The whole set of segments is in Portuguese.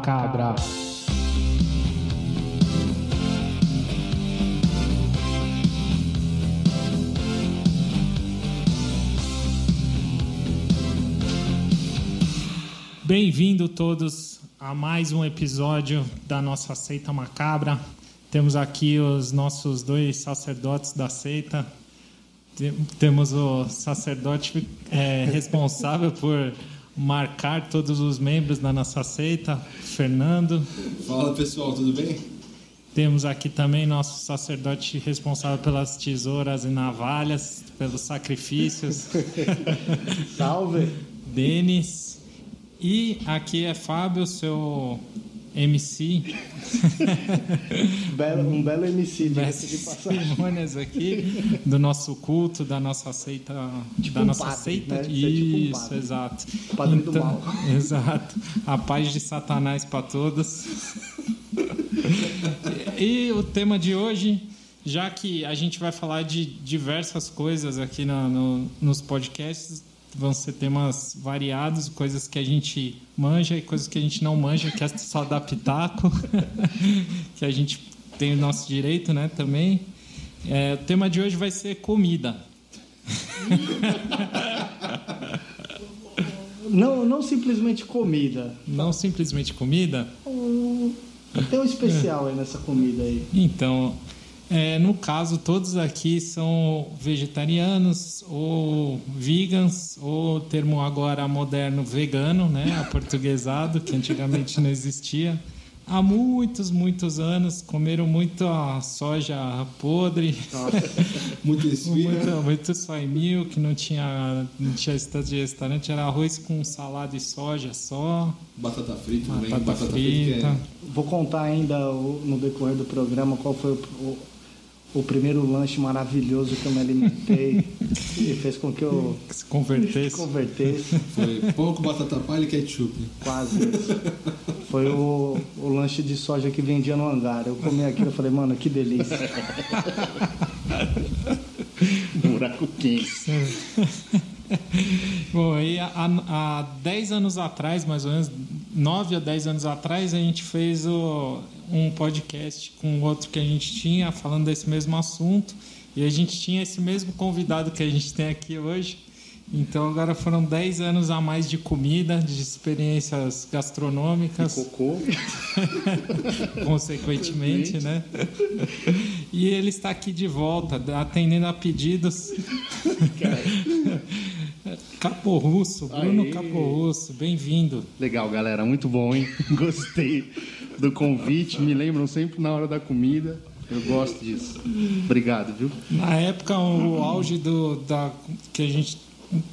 macabra. Bem-vindo todos a mais um episódio da nossa seita macabra. Temos aqui os nossos dois sacerdotes da seita. Tem- Temos o sacerdote é, responsável por marcar todos os membros da nossa seita, Fernando. Fala pessoal, tudo bem? Temos aqui também nosso sacerdote responsável pelas tesouras e navalhas, pelos sacrifícios, Salve! Denis. E aqui é Fábio, seu MC, Belo, um belo MC, diga-se de passagem. aqui do nosso culto, da nossa seita, Tipo da um nossa padre, seita. né? Você é tipo um Isso, padre. exato. Então, Padre do mal. Exato. A paz de Satanás para todos. e o tema de hoje, já que a gente vai falar de diversas coisas aqui no- nos podcasts, vão ser temas variados, coisas que a gente manja e coisas que a gente não manja, que é só dar pitaco, que a gente tem o nosso direito, né, também. É, o tema de hoje vai ser comida. Não, não simplesmente comida. Não simplesmente comida, Tem um especial aí nessa comida aí. Então, é, no caso, todos aqui são vegetarianos ou vegans, ou o termo agora moderno vegano, né? Aportuguesado, que antigamente não existia. Há muitos, muitos anos comeram muito a soja podre, Muito esfirra. muito, muito soy milk, não tinha, não tinha estado de restaurante, era arroz com salada e soja só, Batata frita também. batata que é- frita. Vou contar ainda no decorrer do programa qual foi o, o- primeiro lanche maravilhoso que eu me alimentei e fez com que eu se convertesse. convertesse. Foi pão com batata palha e ketchup. Quase isso. Foi o, o lanche de soja que vendia no hangar. Eu comi aquilo e falei, mano, que delícia. Buraco quente. Bom, aí há, há 10 anos atrás, mais ou menos, 9 a 10 anos atrás, a gente fez o- um podcast com outro que a gente tinha, falando desse mesmo assunto. E a gente tinha esse mesmo convidado que a gente tem aqui hoje. Então agora foram 10 anos a mais de comida, de experiências gastronômicas Cocô. consequentemente, né? E ele está aqui de volta, atendendo a pedidos. Caporrusso, Bruno Aê. Caporrusso, bem-vindo. Legal, galera, muito bom, hein? Gostei do convite, me lembram sempre na hora da comida. Eu gosto disso. Obrigado, viu? Na época, o auge do, da, que a gente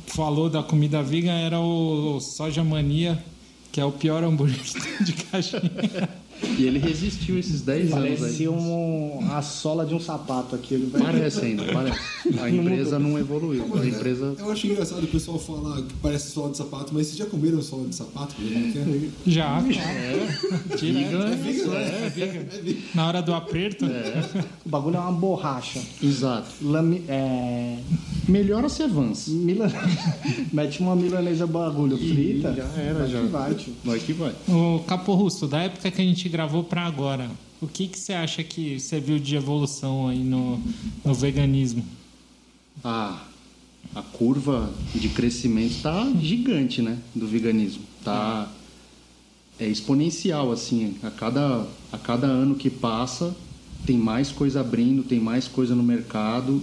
falou da comida vegan era o Soja Mania, que é o pior hambúrguer de caixinha. E ele resistiu esses 10 anos aí. Parecia um, a sola de um sapato aquilo. Parece ainda, parece. A empresa não evoluiu. A empresa. Eu acho engraçado o pessoal falar que parece sola de sapato, mas vocês já comeram sola de sapato? Que é? Já, claro. Direto. É, vegan. Na hora do aperto, O bagulho é uma borracha. Exato. Lami, é, Melhora se avança. Milan... Mete uma milanesa bagulho frita. já era, vai já. que Vai, tio. Vai que vai. O Caporrusso, da época que a gente gravou para agora, o que, que você acha que você viu de evolução aí no, no veganismo? A, a curva de crescimento tá gigante, né? Do veganismo. Tá. É exponencial, assim. A cada, a cada ano que passa, tem mais coisa abrindo, tem mais coisa no mercado.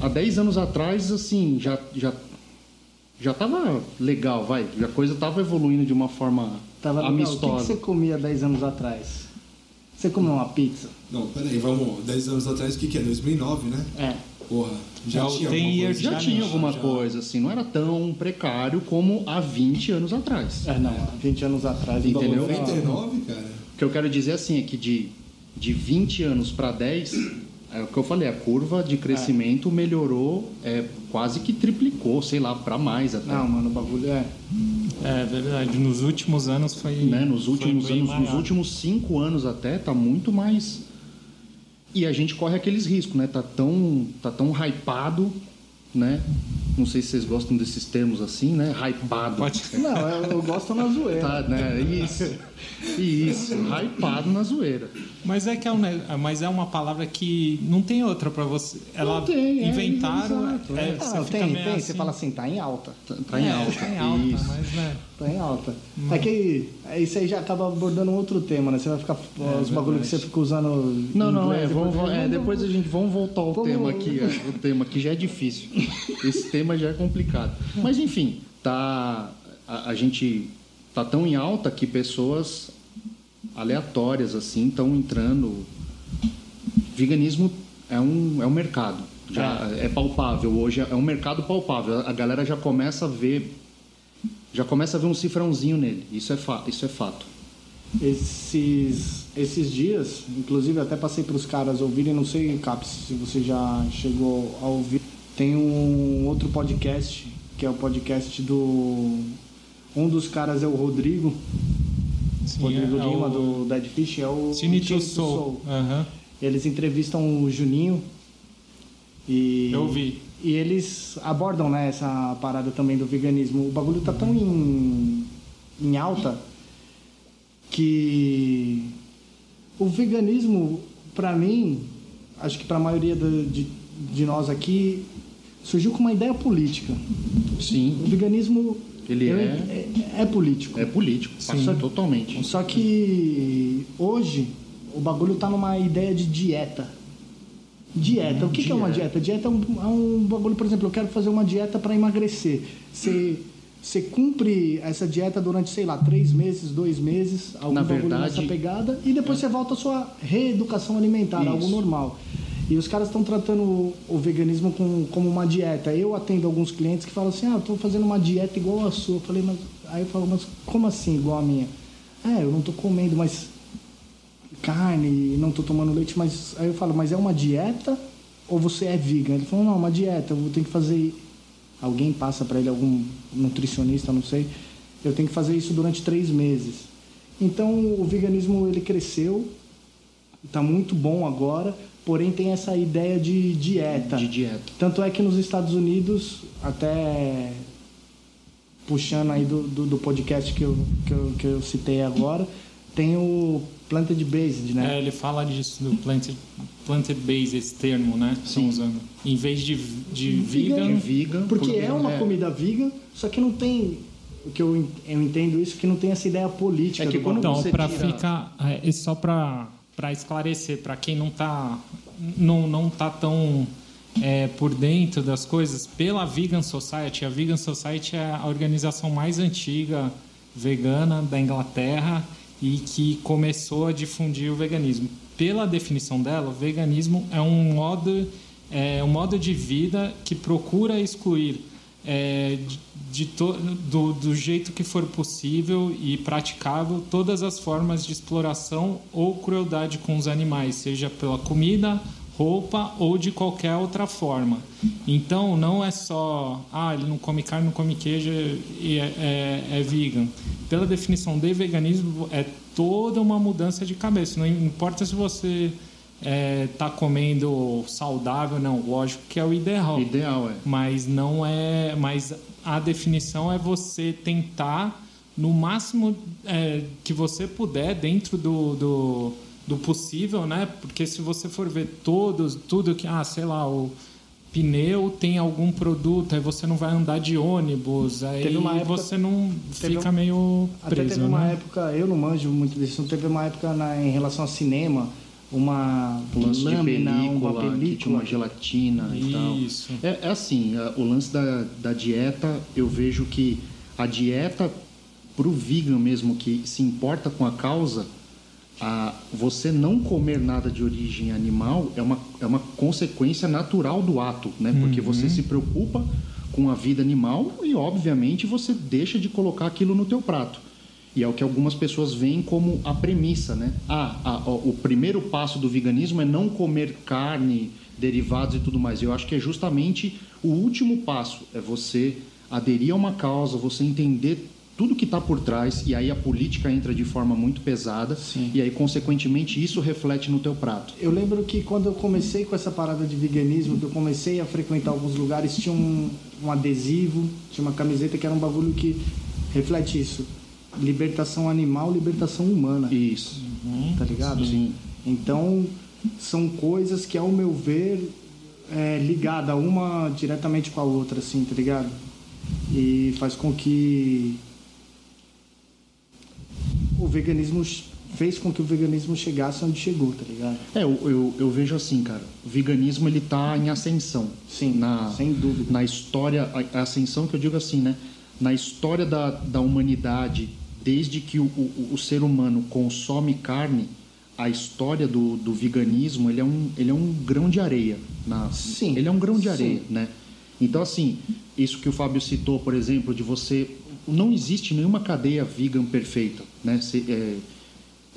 Há 10 anos atrás, assim, já, já, já tava legal, vai. A coisa tava evoluindo de uma forma Tava legal. O que que amistosa. você comia 10 anos atrás? Você comeu uma pizza? Não, peraí, vamos. 10 anos atrás, o que, que é? 2009, né? É. Porra, já Já tinha tem alguma coisa. Já Já tinha alguma já. coisa, assim, não era tão precário como há 20 anos atrás. É, não. há 20 anos atrás. Entendeu? bagulho tava- 99, cara? O que eu quero dizer assim é que de, de 20 anos para 10, é o que eu falei, a curva de crescimento melhorou, é, quase que triplicou, sei lá, para mais até. Não, mano, o bagulho é. É verdade, nos últimos anos foi. né? Nos foi últimos bem anos, nos maior. últimos 5 anos até, tá muito mais. E a gente corre aqueles riscos, né? Tá tão, tá tão hypado né? Não sei se vocês gostam desses termos assim, né? Hypado. Pode. Não, eu, gosto na zoeira. Tá, né? Isso. Isso. Hypado na zoeira. Mas é que é, um, mas é uma palavra que não tem outra pra você. Ela tem, é, inventaram. é, é. você Ah, fica tem, tem. assim, Você fala assim, tá em alta. Tá, tá em é, alta. Tá em alta, Isso. mas né. Tá em alta. É que isso aí já acaba abordando outro tema, né? Você vai ficar. os bagulho que você fica usando. Não, não, inglês, é, vamos, depois- é, depois a gente vamos voltar ao Vamos- tema aqui. é, o tema aqui já é difícil. Esse tema já é complicado. Mas enfim, tá a, a gente tá tão em alta que pessoas aleatórias assim estão entrando. Veganismo é um é um mercado. Já é. palpável hoje, é um mercado palpável. A galera já começa a ver já começa a ver um cifrãozinho nele. Isso é fa, isso é fato. Esses, esses dias, inclusive até passei para os caras ouvirem, não sei, Caps, se você já chegou a ouvir. Tem um outro podcast, que é o podcast do. Um dos caras é o Rodrigo, Sim, Rodrigo é Lima, o do Dead Fish, é o. Cine to Cine to Soul. Aham. Eles entrevistam o Juninho e. Eu vi. E eles abordam né, essa parada também do veganismo. O bagulho tá tão em, em alta que o veganismo, pra mim, acho que pra maioria do- de, de nós aqui, surgiu com uma ideia política. Sim, O veganismo Ele é- é, é político. é político, passa totalmente. Só que hoje o bagulho tá numa ideia de dieta. Dieta. O que, que é uma dieta? Dieta é um, é um bagulho, por exemplo, eu quero fazer uma dieta para emagrecer. Você, você cumpre essa dieta durante, sei lá, três meses, dois meses, algum Na verdade- nessa pegada, e depois você volta à sua reeducação alimentar, Isso. algo normal. E os caras estão tratando o, veganismo com, como uma dieta. Eu atendo alguns clientes que falam assim, ah, eu tô fazendo uma dieta igual a sua. Eu falei, mas aí eu falo, mas como assim igual a minha? É, eu não tô comendo mais carne, não tô tomando leite, mas aí eu falo, mas é uma dieta ou você é vegan? Ele falou, não, uma dieta, eu vou ter que fazer. Alguém passa para ele, algum nutricionista, não sei. Eu tenho que fazer isso durante três meses. Então o veganismo ele cresceu, está muito bom agora, porém tem essa ideia de dieta. De dieta. Tanto é que nos Estados Unidos, até puxando aí do, do, do podcast que eu, que, eu, que eu citei agora, tem o Planted Based, né? É, ele fala disso, do planted, planted based, esse termo, né? que Estão Sim. usando. Em vez de, de Vegan. vegan. Vegan, Porque é uma é. comida vegan, só que não tem. O que eu, eu entendo isso, que não tem essa ideia política. É que do quando. Então, você para tira- ficar. É, só para esclarecer, para quem não tá, não, não tá tão é, por dentro das coisas, pela Vegan Society, a Vegan Society é a organização mais antiga vegana da Inglaterra e que começou a difundir o veganismo. Pela definição dela, o veganismo é um modo, é, um modo de vida que procura excluir é, de, to, do, do jeito que for possível e praticável todas as formas de exploração ou crueldade com os animais, seja pela comida, roupa ou de qualquer outra forma. Então não é só, ah, ele não come carne, não come queijo e é, é, é vegan. Pela definição de veganismo, é toda uma mudança de cabeça. Não importa se você está comendo saudável, não. Lógico que é o ideal ideal é. mas não é mas a definição é você tentar no máximo é, que você puder dentro do, do, do possível né porque se você for ver todos tudo que ah sei lá o pneu tem algum produto aí você não vai andar de ônibus aí Teve uma época- você não fica um- meio Até preso teve uma né? época, eu não manjo muito disso, teve uma época na, em relação ao cinema, uma O lance lâmina, de película, uma que tinha película. uma gelatina e tal. Isso. É, é assim, a- o lance da, da dieta, eu vejo que a dieta pro vegan mesmo que se importa com a causa, a, você não comer nada de origem animal é uma, é uma consequência natural do ato, né? Porque você se preocupa com a vida animal e, obviamente, você deixa de colocar aquilo no teu prato. E é o que algumas pessoas veem como a premissa, né? Ah, a- ó, o primeiro passo do veganismo é não comer carne, derivados e tudo mais. Eu acho que é justamente o último passo, é você aderir a uma causa, você entender tudo que está por trás e aí a política entra de forma muito pesada Sim. e aí consequentemente isso reflete no teu prato. Eu lembro que quando eu comecei com essa parada de veganismo, que eu comecei a frequentar alguns lugares, tinha um, um adesivo, tinha uma camiseta que era um bagulho que reflete isso. Libertação animal, libertação humana. Isso. Tá ligado? Sim. Então, são coisas que, ao meu ver, é ligada uma diretamente com a outra, assim, tá ligado? E faz com que o veganismo fez com que o veganismo chegasse onde chegou, tá ligado? É, eu, eu, eu vejo assim, cara, o veganismo ele tá em ascensão. Sim, na, sem dúvida. Na história, a, ascensão que eu digo assim, né? Na história da, da humanidade, desde que o, o, o ser humano consome carne, a história do, do veganismo, ele é, um, ele é um grão de areia. Na, Sim, Ele é um grão de sim. areia, né? Então, assim, isso que o Fábio citou, por exemplo, de você... Não existe nenhuma cadeia vegan perfeita, né? Cê, é,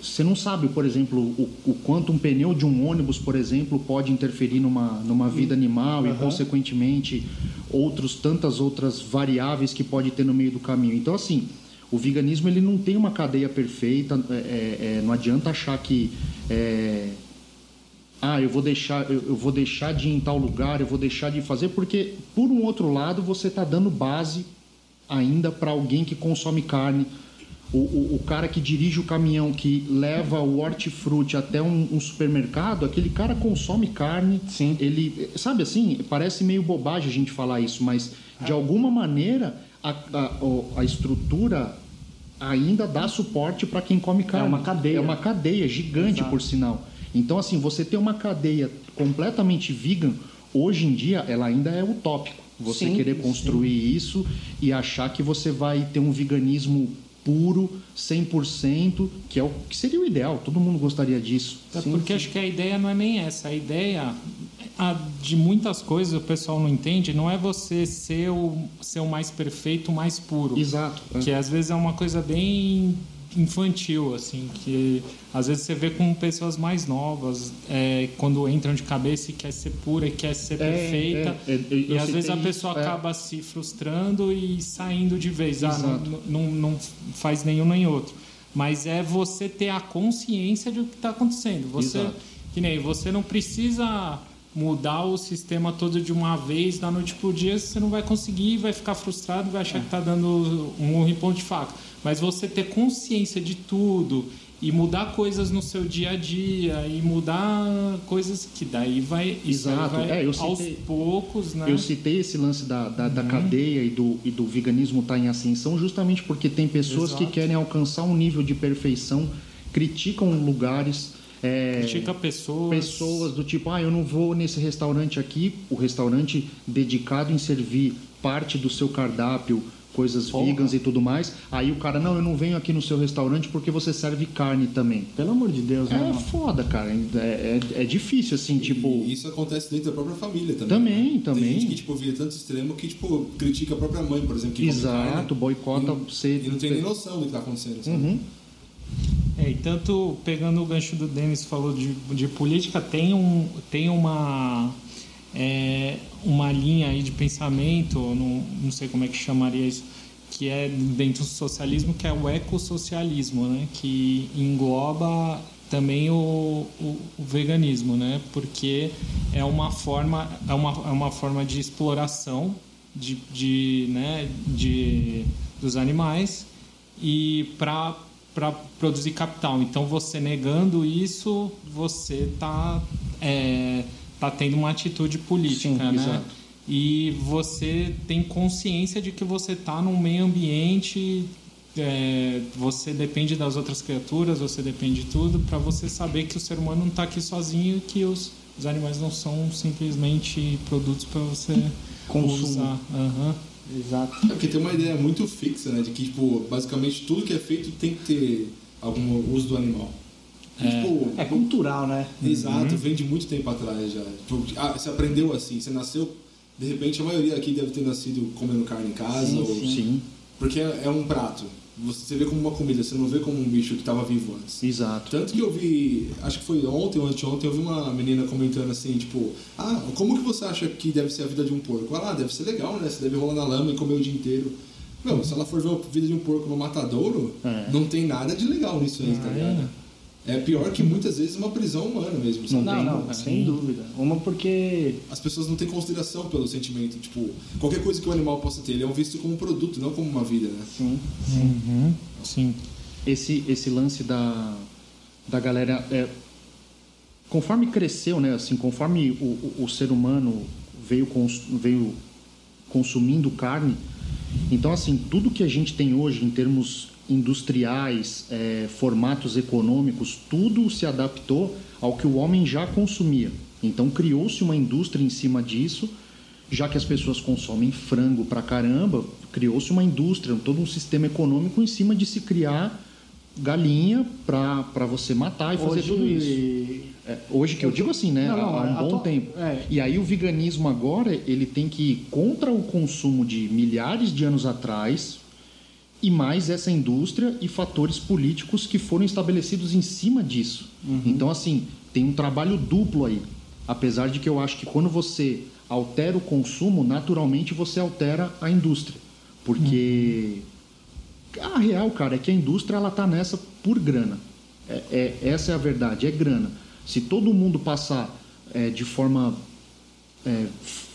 você não sabe, por exemplo, o, o quanto um pneu de um ônibus, por exemplo, pode interferir numa, numa vida animal e, Aham. consequentemente, outros tantas outras variáveis que pode ter no meio do caminho. Então, assim, o veganismo ele não tem uma cadeia perfeita. é, é, é, não adianta achar que é, ah, eu vou deixar, eu, eu vou deixar de ir em tal lugar, eu vou deixar de fazer, porque por um outro lado você está dando base ainda para alguém que consome carne. O, o, o cara que dirige o caminhão que leva o hortifruti até um, um supermercado, aquele cara consome carne. Sim. Ele, sabe assim, parece meio bobagem a gente falar isso, mas de alguma maneira a, a, a estrutura ainda dá suporte para quem come carne. uma cadeia. É uma cadeia gigante, Exato. por sinal. Então, assim, você ter uma cadeia completamente vegan, hoje em dia, ela ainda é utópico. Você Sim, querer sim. construir isso e achar que você vai ter um veganismo puro, 100%, que é o que seria o ideal. Todo mundo gostaria disso. É Sim, porque sim. acho que a ideia não é nem essa. A ideia a, de muitas coisas o pessoal não entende. Não é você ser o, ser o mais perfeito, o mais puro. Exato. é. Que às vezes é uma coisa bem infantil, assim, que às vezes você vê com pessoas mais novas, é, quando entram de cabeça e quer ser pura e quer ser É, perfeita. é, é, e às vezes a isso, pessoa é. acaba se frustrando e saindo de vez. Ah, não, não, não faz nenhum nem outro. Mas é você ter a consciência de o que está acontecendo. Você, Exato. que nem você não precisa mudar o sistema todo de uma vez da noite pro dia, você não vai conseguir, vai ficar frustrado, vai achar que está dando um murro em ponto de faca. Mas você ter consciência de tudo e mudar coisas no seu dia a dia e mudar coisas que daí vai, Exato. vai É, eu aos citei- poucos, né? Eu citei esse lance da, da, Uhum. da cadeia e do, e do veganismo estar em ascensão justamente porque tem pessoas que Exato. querem alcançar um nível de perfeição, criticam lugares. é, Critica pessoas. pessoas do tipo, ah, eu não vou nesse restaurante aqui, o restaurante dedicado em servir parte do seu cardápio, coisas Porra. veganas e tudo mais. Aí o cara, não, eu não venho aqui no seu restaurante porque você serve carne também. Pelo amor de Deus, né, É foda, cara. É, é, é difícil, assim, tipo. E isso acontece dentro da própria família também. Também, né? também. Tem gente que tipo, vira tanto extremo que tipo, critica a própria mãe, por exemplo. Que Exato, boicota e não- ser- E não tem nem noção do que está acontecendo. Sabe? Uhum. É, e tanto pegando o gancho do Denis falou de, de política, tem, um, tem uma, é, uma linha aí de pensamento, não, não sei como é que chamaria isso, que é dentro do socialismo, que é o ecossocialismo, né? que engloba também o, o, o veganismo, né? porque é uma forma, é uma, é uma forma de exploração de, de, né? de, dos animais e para para produzir capital. Então, você negando isso, você está é, tá tendo uma atitude política, Sim, né? exato. E você tem consciência de que você está num meio ambiente, é, você depende das outras criaturas, você depende de tudo, para você saber que o ser humano não está aqui sozinho e que os, os animais não são simplesmente produtos para você Consumo. usar. Aham. Exato. É porque tem uma ideia muito fixa, né? De que, tipo, basicamente tudo que é feito tem que ter algum uso do animal. E, tipo, É cultural, né? Exato, vem de muito tempo atrás já. Tipo, ah, você aprendeu assim, você nasceu. De repente a maioria aqui deve ter nascido comendo carne em casa. Sim, ou... Sim, Porque é, é um prato. Você vê como uma comida, você não vê como um bicho que estava vivo antes. exato. Tanto que eu vi, acho que foi ontem ou anteontem, eu vi uma menina comentando assim, tipo, ah, como que você acha que deve ser a vida de um porco? Ah, deve ser legal, né? Você deve rolar na lama e comer o dia inteiro. Meu, se ela for ver a vida de um porco no matadouro, É. não tem nada de legal nisso aí, tá Ah, ligado? É pior que muitas vezes uma prisão humana mesmo, sabe? Não, tem, não, é. sem dúvida. Uma porque. As pessoas não têm consideração pelo sentimento. Tipo, qualquer coisa que o animal possa ter, ele é um visto como um produto, não como uma vida, né? Sim. Uhum. Sim. esse esse lance da, da galera é, conforme cresceu né assim conforme o, o, o ser humano veio cons, veio consumindo carne então assim tudo que a gente tem hoje em termos industriais é, formatos econômicos tudo se adaptou ao que o homem já consumia então criou-se uma indústria em cima disso já que as pessoas consomem frango pra caramba, criou-se uma indústria, todo um sistema econômico em cima de se criar galinha para você matar e fazer Hoje- tudo isso. É, hoje que eu digo assim, né? Não, não, há um bom tempo. é. E aí o veganismo agora ele tem que ir contra o consumo de milhares de anos atrás e mais essa indústria e fatores políticos que foram estabelecidos em cima disso. Então assim tem um trabalho duplo aí. Apesar de que eu acho que quando você altera o consumo, naturalmente você altera a indústria, porque a real, cara, é que a indústria ela tá nessa por grana. É, é- essa é a verdade, é grana. Se todo mundo passar é, de forma é,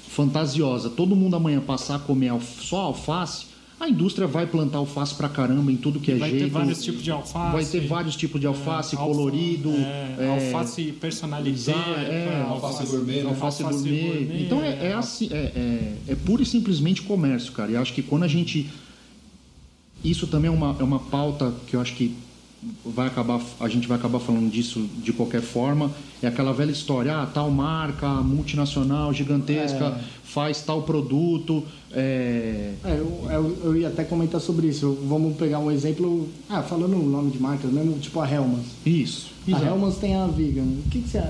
fantasiosa, todo mundo amanhã passar a comer só alface, a indústria vai plantar alface pra caramba em tudo que é Vai jeito. ter vários tipos de alface. Vai ter vários tipos de alface, É, colorido. é, é, alface personalité. é, alface gourmet, né? alface, alface gourmet. gourmet, Então é, é é, assim, é, é, é pura e simplesmente comércio, cara. E acho que quando a gente. Isso também é uma, é uma pauta que eu acho que vai acabar, a gente vai acabar falando disso de qualquer forma. É aquela velha história, ah, tal marca multinacional, gigantesca, faz tal produto. é, É, eu, eu, eu ia até comentar sobre isso. Vamos pegar um exemplo. Ah, falando o nome de marcas mesmo, tipo a Helmans. Isso. A. Helmans tem a Vegan. O que, que você,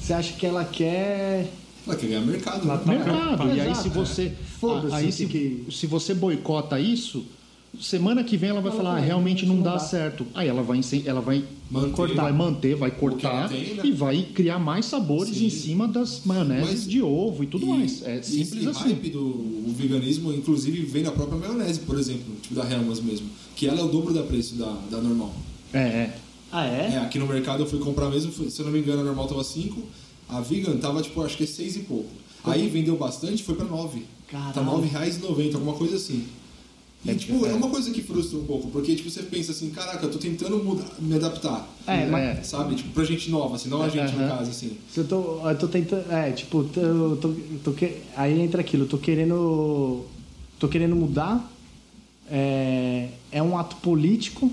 você acha que ela quer? Ela quer ganhar mercado, Ela né? tá- mercado. E aí se você, é. Foda-se aí se, que- se você boicota isso, semana que vem ela vai Ela falar, vai, realmente não não dá dá. certo. Aí ela vai ela vai Manter. cortar, vai manter, vai cortar tem, né? e vai criar mais sabores Sim. em cima das maioneses Mas- de ovo e tudo E mais. É simples esse assim. hype do o veganismo, inclusive, vem da própria maionese, por exemplo, tipo da Helmans mesmo, que ela é o dobro da preço da, da normal. É, é. Ah, É, é? aqui no mercado eu fui comprar mesmo, se eu não me engano, a normal tava 5, a vegan tava tipo, acho que é 6 e pouco. Aí vendeu bastante, foi pra 9. Caralho. Tá R$ 9,90, alguma coisa assim. E, É, tipo, é. é. uma coisa que frustra um pouco, porque, tipo, você pensa assim, caraca, eu tô tentando mudar, me adaptar. É, mas- É. Sabe? Tipo, pra gente nova, assim, não a gente, no Aham. caso, assim. Se eu tô, eu tô tentando. É, tipo, tô, eu tô, tô que- aí entra aquilo, eu tô querendo. tô querendo mudar. É, é um ato político,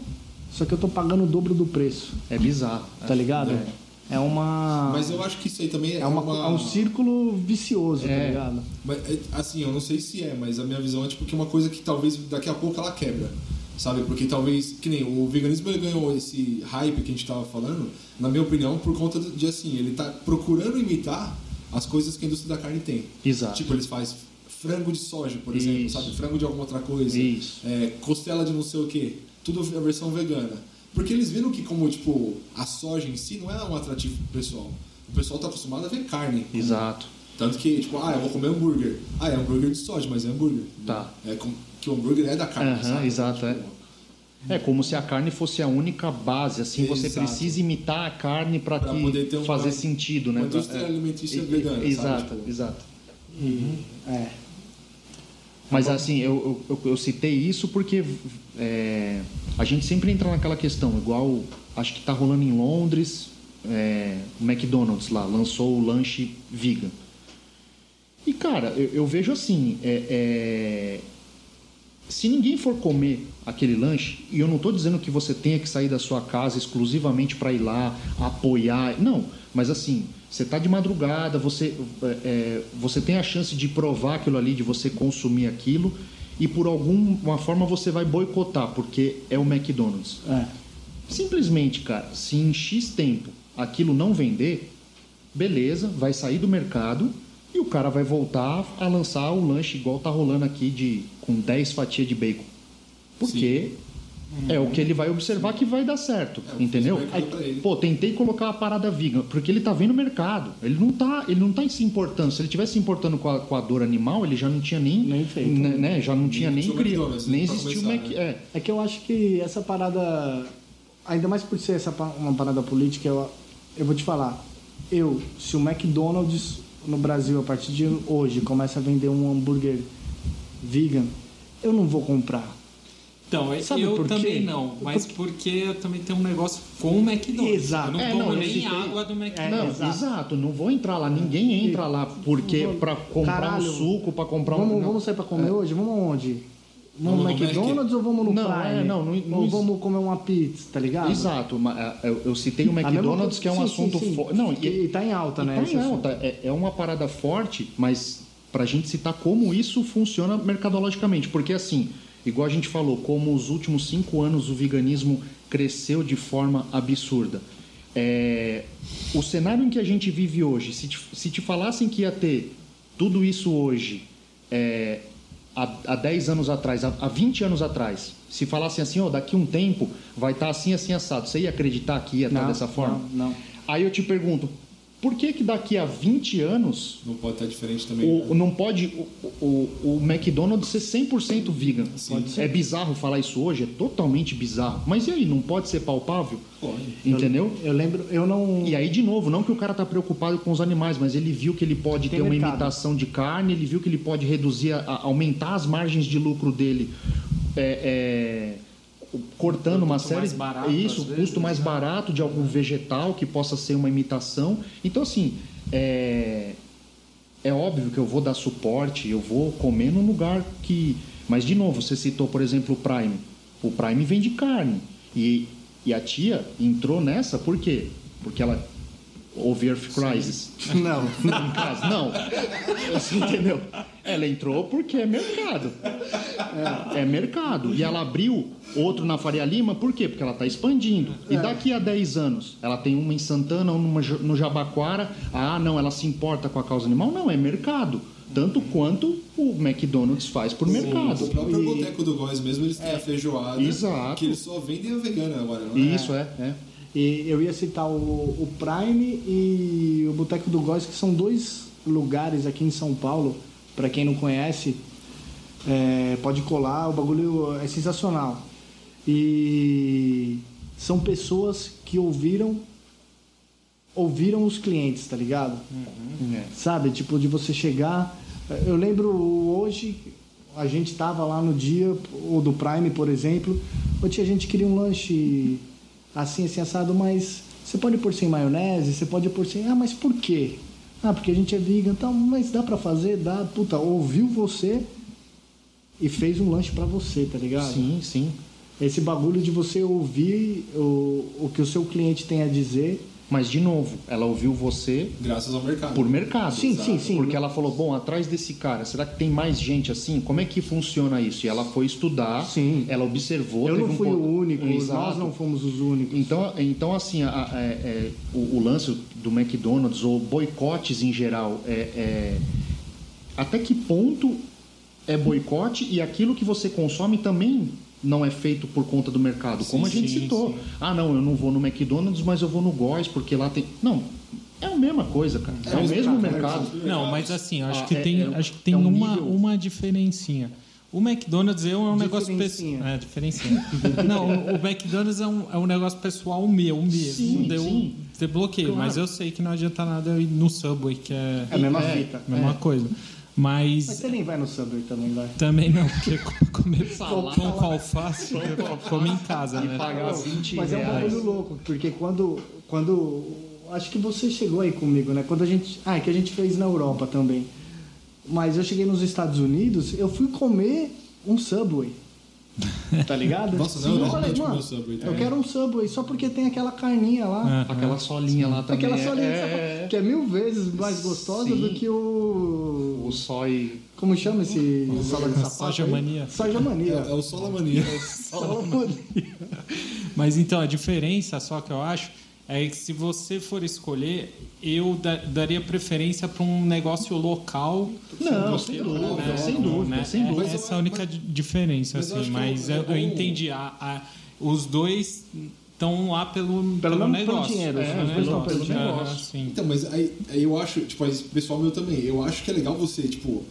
só que eu tô pagando o dobro do preço. É bizarro. Tá ligado? É. É uma. Mas eu acho que isso aí também é, é, uma, uma... é um círculo vicioso, tá É. ligado? Mas, é, assim, eu não sei se é, mas a minha visão é tipo que é uma coisa que talvez daqui a pouco ela quebra. Sabe? Porque talvez, que nem o veganismo ele ganhou esse hype que a gente tava falando, na minha opinião, por conta de assim, ele tá procurando imitar as coisas que a indústria da carne tem. Exato. Tipo, eles fazem frango de soja, por exemplo, Isso. sabe? Frango de alguma outra coisa. Isso. É, costela de não sei o quê. Tudo a versão vegana. Porque eles viram que como, tipo, a soja em si não é um atrativo pro pessoal. O pessoal tá acostumado a ver carne. Exato. Tanto que, tipo, ah, eu vou comer hambúrguer. Ah, é hambúrguer de soja, mas é hambúrguer. Tá. É como, que o hambúrguer é da carne, Aham, sabe? exato, é. Tipo, É como se a carne fosse a única base, assim, você Exato. precisa imitar a carne para Pra que poder ter uma- fazer sentido, né? uma indústria Pra- alimentícia E- vegana, sabe? Exato, Tipo, exato. É. Mas assim, eu, eu, eu citei isso porque é, a gente sempre entra naquela questão, igual acho que está rolando em Londres, é, o McDonald's lá lançou o lanche vegan. E cara, eu, eu vejo assim, é, é, se ninguém for comer aquele lanche, e eu não estou dizendo que você tenha que sair da sua casa exclusivamente para ir lá apoiar, não, mas assim, você está de madrugada, você, é, é, você tem a chance de provar aquilo ali, de você consumir aquilo, e por alguma forma você vai boicotar, porque é o McDonald's. É. Simplesmente, cara, se em X tempo aquilo não vender, beleza, vai sair do mercado e o cara vai voltar a lançar o lanche igual tá rolando aqui de com 10 fatias de bacon. Porque É o que ele vai observar que vai dar certo, entendeu? mercado pra ele. Pô, tentei colocar uma parada vegan, porque ele tá vendo o mercado. Ele não tá, ele não tá se importando. Se ele tivesse se importando com a, com a dor animal, ele já não tinha nem, Nem feito. né, né, já não tinha nem criado, McDonald's, nem existiu o começar, Mac, né? é. É que eu acho que essa parada, ainda mais por ser essa uma parada política, eu, eu vou te falar. Eu, se o McDonald's no Brasil a partir de hoje começa a vender um hambúrguer vegan, eu não vou comprar. Então, Sabe eu também não, mas porque eu também tenho um negócio com o McDonald's. Exato. Eu não É, tomo não, nem água do McDonald's. Não, exato. não vou entrar lá, ninguém entra lá porque Vou- para comprar Caralho. um suco, para comprar um Vamos, não. vamos sair pra comer hoje? Vamos aonde? Vamos, no McDonald's ou vamos no Não, Prime? é, não, não- não ou vamos comer uma pizza, tá ligado? Exato, é, eu, eu citei o A mesma McDonald's que é um sim, assunto forte. Não, e, e tá em alta, né? Tá em alta, é, é uma parada forte, mas pra gente citar como isso funciona mercadologicamente. Porque assim, igual a gente falou, como os últimos cinco anos o veganismo cresceu de forma absurda. É, o cenário em que a gente vive hoje, se te, se te falassem que ia ter tudo isso hoje, é, há, há 10 anos atrás, há, há 20 anos atrás, se falassem assim, ó, daqui um tempo vai estar assim, assim, assado, você ia acreditar que ia estar Não, dessa forma? não, não. Aí eu te pergunto, por que que daqui a 20 anos Não pode estar diferente também. né? o, não pode o, o, o McDonald's ser 100% vegan? Sim. É bizarro falar isso hoje, é totalmente bizarro. Mas e aí, não pode ser palpável? Pode. Entendeu? Eu lembro, eu não. E aí, de novo, não que o cara tá preocupado com os animais, mas ele viu que ele pode Tem ter uma mercado. imitação de carne, ele viu que ele pode reduzir, a- a- aumentar as margens de lucro dele, é, é, cortando uma série. mais barato, isso, às custo vezes, mais né? barato de algum vegetal que possa ser uma imitação. Então, assim, é, é óbvio que eu vou dar suporte, eu vou comer num lugar que. Mas, de novo, você citou, por exemplo, o Prime. O Prime vende carne. E, e a tia entrou nessa por quê? Porque ela houve Earth Crisis Não. em casa. Não. Você entendeu? Ela entrou porque é mercado. É, é mercado. E ela abriu outro na Faria Lima, por quê? Porque ela está expandindo. E daqui a 10 anos, ela tem uma em Santana, uma no Jabaquara. Ah, não, ela se importa com a causa animal? Não, é mercado. Tanto quanto o McDonald's faz por mercado. O próprio E- boteco do Góis mesmo, eles têm a feijoada. Exato. Que eles só vendem a vegana agora, não é? Isso, é. é. E eu ia citar o, o Prime e o Boteco do Góis, que são dois lugares aqui em São Paulo, para quem não conhece, é, pode colar, o bagulho é sensacional. E são pessoas que ouviram ouviram os clientes, tá ligado? É. Sabe? Tipo, de você chegar. Eu lembro hoje, a gente tava lá no dia, ou do Prime, por exemplo. Tia, a gente queria um lanche assim, assim, assado, mas você pode pôr sem maionese, você pode pôr sem. Ah, mas por quê? Ah, porque a gente é vegan, então, mas dá pra fazer? Dá. Puta, ouviu você e fez um lanche pra você, tá ligado? Sim, sim. Esse bagulho de você ouvir o, o que o seu cliente tem a dizer. Mas, de novo, ela ouviu você Graças ao mercado. por mercado. Sim, sim, sim. Porque ela falou, bom, atrás desse cara, será que tem mais gente assim? Como é que funciona isso? E ela foi estudar, Sim. ela observou. Eu teve não um fui o único, Exato. nós não fomos os únicos. Então, então assim, a- a- é- é, o, o lance do McDonald's, ou boicotes em geral, é, é- até que ponto é boicote e aquilo que você consome também não é feito por conta do mercado, como a gente sim, citou. sim. Ah, não, eu não vou no McDonald's, mas eu vou no Góis, porque lá tem... Não, é a mesma coisa, cara. É, o mesmo mercado. Não, mas assim, acho Ah, que é- tem, é- acho que tem é um uma, nível- uma diferencinha. O McDonald's é um negócio pessoal. É, diferencinha. Não, o o McDonald's é um, é um negócio pessoal meu mesmo. Sim, Deu, sim. Bloqueio. Claro. Mas eu sei que não adianta nada eu ir no Subway, que é, É a mesma é, fita. mesma É. coisa. Mas, Mas você nem vai no Subway também, vai. também não, porque comer Salada. pão com alface, eu como em casa, né? pagar 20 Mas é um reais. bagulho louco, porque quando, quando. Acho que você chegou aí comigo, né? Quando a gente. Ah, é que a gente fez na Europa também. Mas eu cheguei nos Estados Unidos, eu fui comer um Subway. Tá ligado? Nossa, Sim, eu falei, mano, Subway eu também." quero um Subway só porque tem aquela carninha lá. Aquela solinha lá também. Aquela solinha é, de sapato, é, que é mil vezes mais gostosa Sim. do que o. O sói... Como chama esse sola de sapato? Soja mania. Soja É, mania. é o Solamania. Sola mania. Mas então, a diferença só que eu acho é que se você for escolher, eu da- daria preferência para um negócio local. Não, sem dúvida, né, sem dúvida, né? sem É- dúvida. Essa é a única di- diferença, Mas eu assim. Mas é eu, eu entendi. A, a- os dois estão lá pelo, Pelo pelo negócio. dinheiro, É, dois pelo pelo negócio. É, sim. Então, mas aí, aí eu acho, tipo, aí, pessoal meu também, eu acho que é legal você, tipo,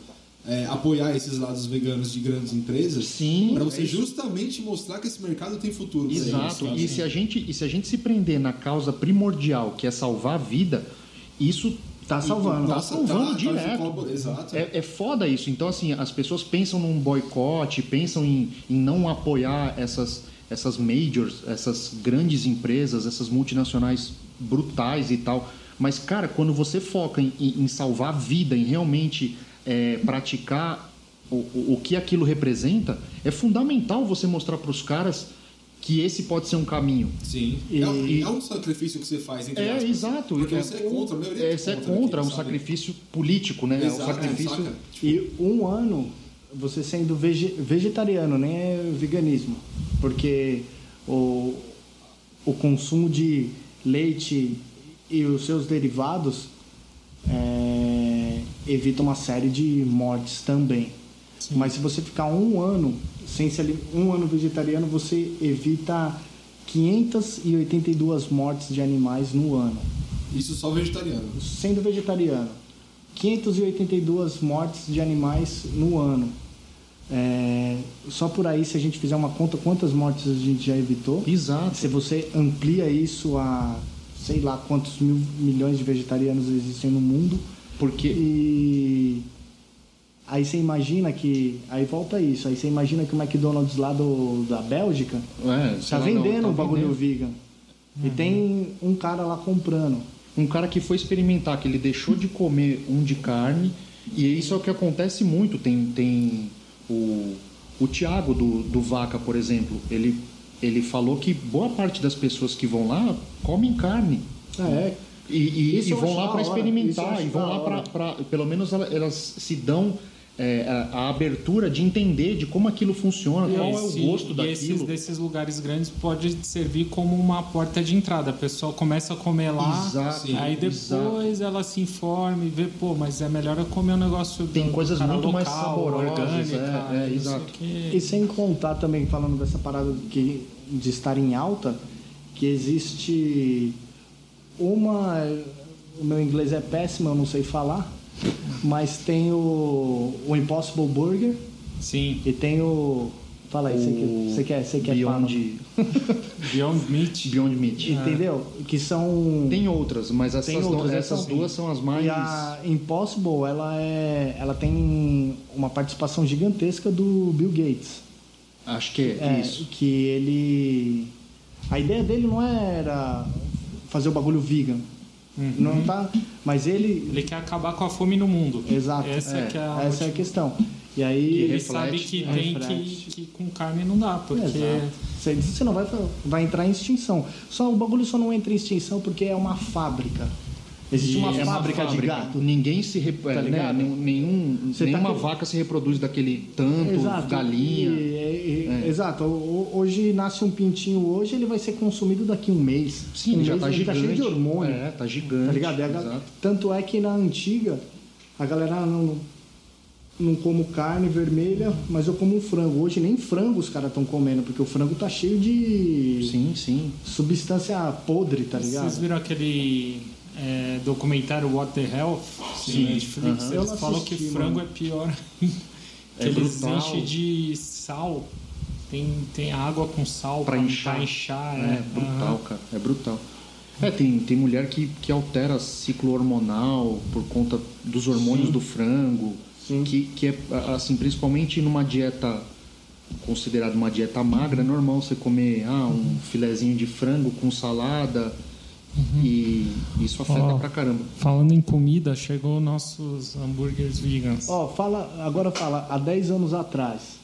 é, apoiar esses lados veganos de grandes empresas. Sim, Pra é você isso. justamente mostrar que esse mercado tem futuro. eles, Exato. sabe? E se, a gente, e se a gente se prender na causa primordial, que é salvar a vida, isso Tá salvando. Tá Tá- salvando tá- tá- direto. Exato. É, é foda isso. Então, assim, as pessoas pensam num boicote, pensam em, em não apoiar essas, essas majors, essas grandes empresas, essas multinacionais brutais e tal. Mas, cara, quando você foca em, em- em salvar a vida, em realmente é, praticar o, o, o que aquilo representa, é fundamental você mostrar para os caras que esse pode ser um caminho. Sim. E- é, um- é um sacrifício que você faz, entre É, aspas. exato. Porque é, você é contra, a maioria é, você é contra, é um sabe? sacrifício político, né? é um Exato, sacrifício. saca? Tipo, E um ano você sendo vege- vegetariano, nem é veganismo. Porque o, o consumo de leite e os seus derivados é, evita uma série de mortes também. Mas se você ficar um ano sem se ali- um ano vegetariano, você evita 582 mortes de animais no ano. Isso só vegetariano. Sendo vegetariano, 582 mortes de animais no ano. É, só por aí, se a gente fizer uma conta, quantas mortes a gente já evitou? Exato. Se você amplia isso a sei lá quantos mil milhões de vegetarianos existem no mundo, Porque e aí você imagina que. Aí volta isso, aí você imagina que o McDonald's lá do, da Bélgica É, tá vendendo não, o tá bagulho vendendo. vegan. E tem um cara lá comprando. Um cara que foi experimentar, que ele deixou de comer um de carne, e isso é o que acontece muito. Tem, tem o, o Tiago do, do Vaca, por exemplo, ele, ele falou que boa parte das pessoas que vão lá comem carne. Ah, é. E, e- Isso e vão lá para experimentar, e vão lá para. Pelo menos ela- elas se dão é, a, a abertura de entender de como aquilo funciona, qual é o Esse- gosto e esses daquilo. desses lugares grandes pode servir como uma porta de entrada. A pessoa começa a comer lá, Exato, aí depois exato. ela se informa e vê, pô, mas é melhor eu comer um negócio Tem do coisas cara muito mais local, saborosas, orgânica, é, é, exato. o quê. E sem contar também, falando dessa parada que, de estar em alta, que existe uma. O meu inglês é péssimo, eu não sei falar, mas tem o, o Impossible Burger Sim, e tem o. Fala aí, você que- você quer, você quer Beyond, Beyond Meat. Beyond Meat. Entendeu? Que são. Tem outras, mas essas, Tem não- outras, essas essas duas são as mais. E a Impossible, ela, é, ela tem uma participação gigantesca do Bill Gates. Acho que é, É, isso. que ele. A ideia dele não era fazer o bagulho vegan. Não tá. Mas ele. Ele quer acabar com a fome no mundo. Exato. Essa é, É, que é a Essa é a questão. E E aí. ele reflete, sabe que tem que, que com carne não dá, porque. Você, você não vai, vai entrar em extinção. Só o bagulho só não entra em extinção porque é uma fábrica. Existe uma, é uma fábrica de gato. Ninguém se rep... Tá é, né, ligado? nenhum, Você tá nenhuma com- vaca se reproduz daquele tanto, galinha. E- e- É. Exato. Hoje nasce um pintinho hoje, ele vai ser consumido daqui a um mês. Sim, um ele já mês, tá ele gigante. tá cheio de hormônio. É, tá gigante. Tá ligado? Exato. Tanto é que na antiga, a galera não, não como carne vermelha, mas eu como um frango. Hoje nem frango os caras estão comendo, porque o frango tá cheio de Sim, sim. substância podre, tá ligado? Vocês viram aquele é, documentário What the Health? Sim. No Netflix? Eles não falam assisti, que frango mano. é pior. É que eles brutal. enchem de sal. Tem, tem água com sal Pra pra, inchar. pra inchar. É, é. brutal, Aham. cara. É brutal. É, tem, tem mulher que, que altera ciclo hormonal por conta dos hormônios do frango. Sim. Que, que é, assim, principalmente numa dieta considerada uma dieta magra, é normal você comer ah, um filezinho de frango com salada e isso afeta Ó. pra caramba. Falando em comida, chegou nossos hambúrgueres vegans. Ó, fala, agora fala, há 10 anos atrás,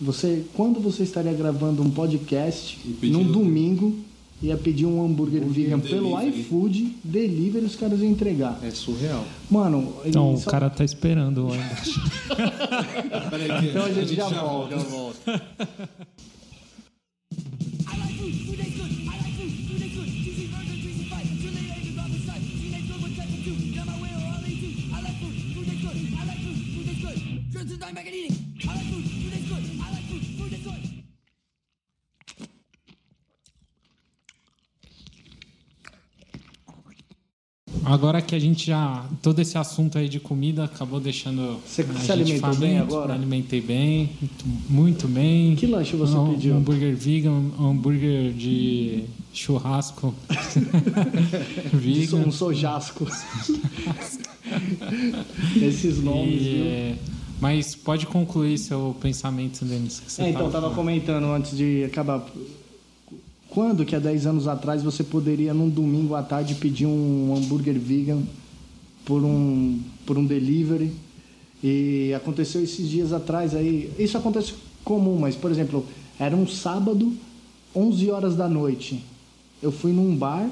você, quando você estaria gravando um podcast num domingo, ia pedir um hambúrguer vegan pelo delivery. iFood, delivery, os caras iam entregar. É surreal. Mano, Então, o isso- cara tá esperando lá embaixo. Peraí, que Então a gente já volta. volta. I like good, eating. I like food, food is good. I like food, food is good. Agora que a gente já. Todo esse assunto aí de comida acabou deixando. Você a se alimentou faminto, bem agora? Alimentei bem, muito, muito, bem. Que lanche você um, pediu? Um hambúrguer vegan, um hambúrguer de churrasco. vegan. Um sojasco. Esses nomes, e... viu? Mas pode concluir seu pensamento, Denis. que você É, então, eu tava tava falando. comentando antes de acabar. Quando que há 10 anos atrás você poderia, num domingo à tarde, pedir um hambúrguer vegan por um, por um delivery? E aconteceu esses dias atrás aí. Isso acontece comum, mas, por exemplo, era um sábado, 11 horas da noite. Eu fui num bar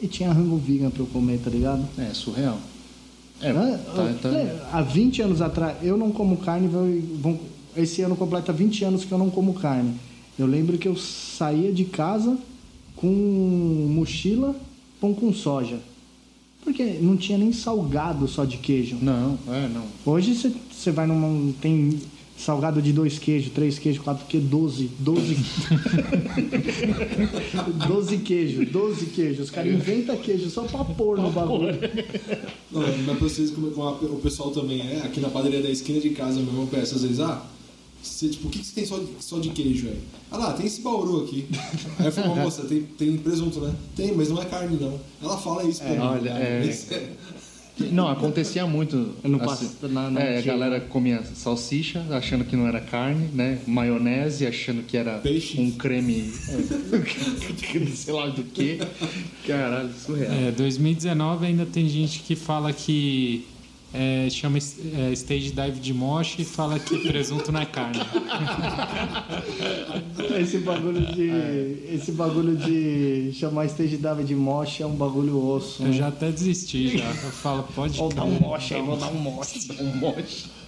e tinha rango vegan pra eu comer, tá ligado? É surreal. É, Hã? tá, tá- Há 20 anos atrás, eu não como carne, vão- esse ano completa 20 anos que eu não como carne. Eu lembro que eu saía de casa com mochila, pão com soja. Porque não tinha nem salgado só de queijo. Não, é, não. Hoje você- vai num. Tem salgado de dois queijos, três queijos, quatro queijos, 12. 12. 12 queijos, 12 queijos. Os caras inventam queijo só pra pôr no bagulho. Não, mas pra vocês, como, o pessoal também é, aqui na padaria da esquina de casa, meu irmão peça às vezes, ah, você, tipo, o que, que você tem só de, só de queijo aí? Ah lá, tem esse bauru aqui. Aí eu falo, moça, tem, tem presunto, né? Tem, mas não é carne não. Ela fala isso pra mim. olha, é- Mas, é, Não, acontecia muito. Eu não assim, na- na é, a galera comia salsicha, achando que não era carne, né? Maionese, achando que era Peixe. um creme. é, sei lá do que. Caralho, surreal. É, 2019 ainda tem gente que fala que é, chama é, stage dive de moche e fala que presunto não é carne. Esse bagulho de. Esse bagulho de chamar stage dive de moche é um bagulho osso. Eu né? já até desisti já. Eu falo, pode. Vou dar um moche aí, vou dar um moche. Um.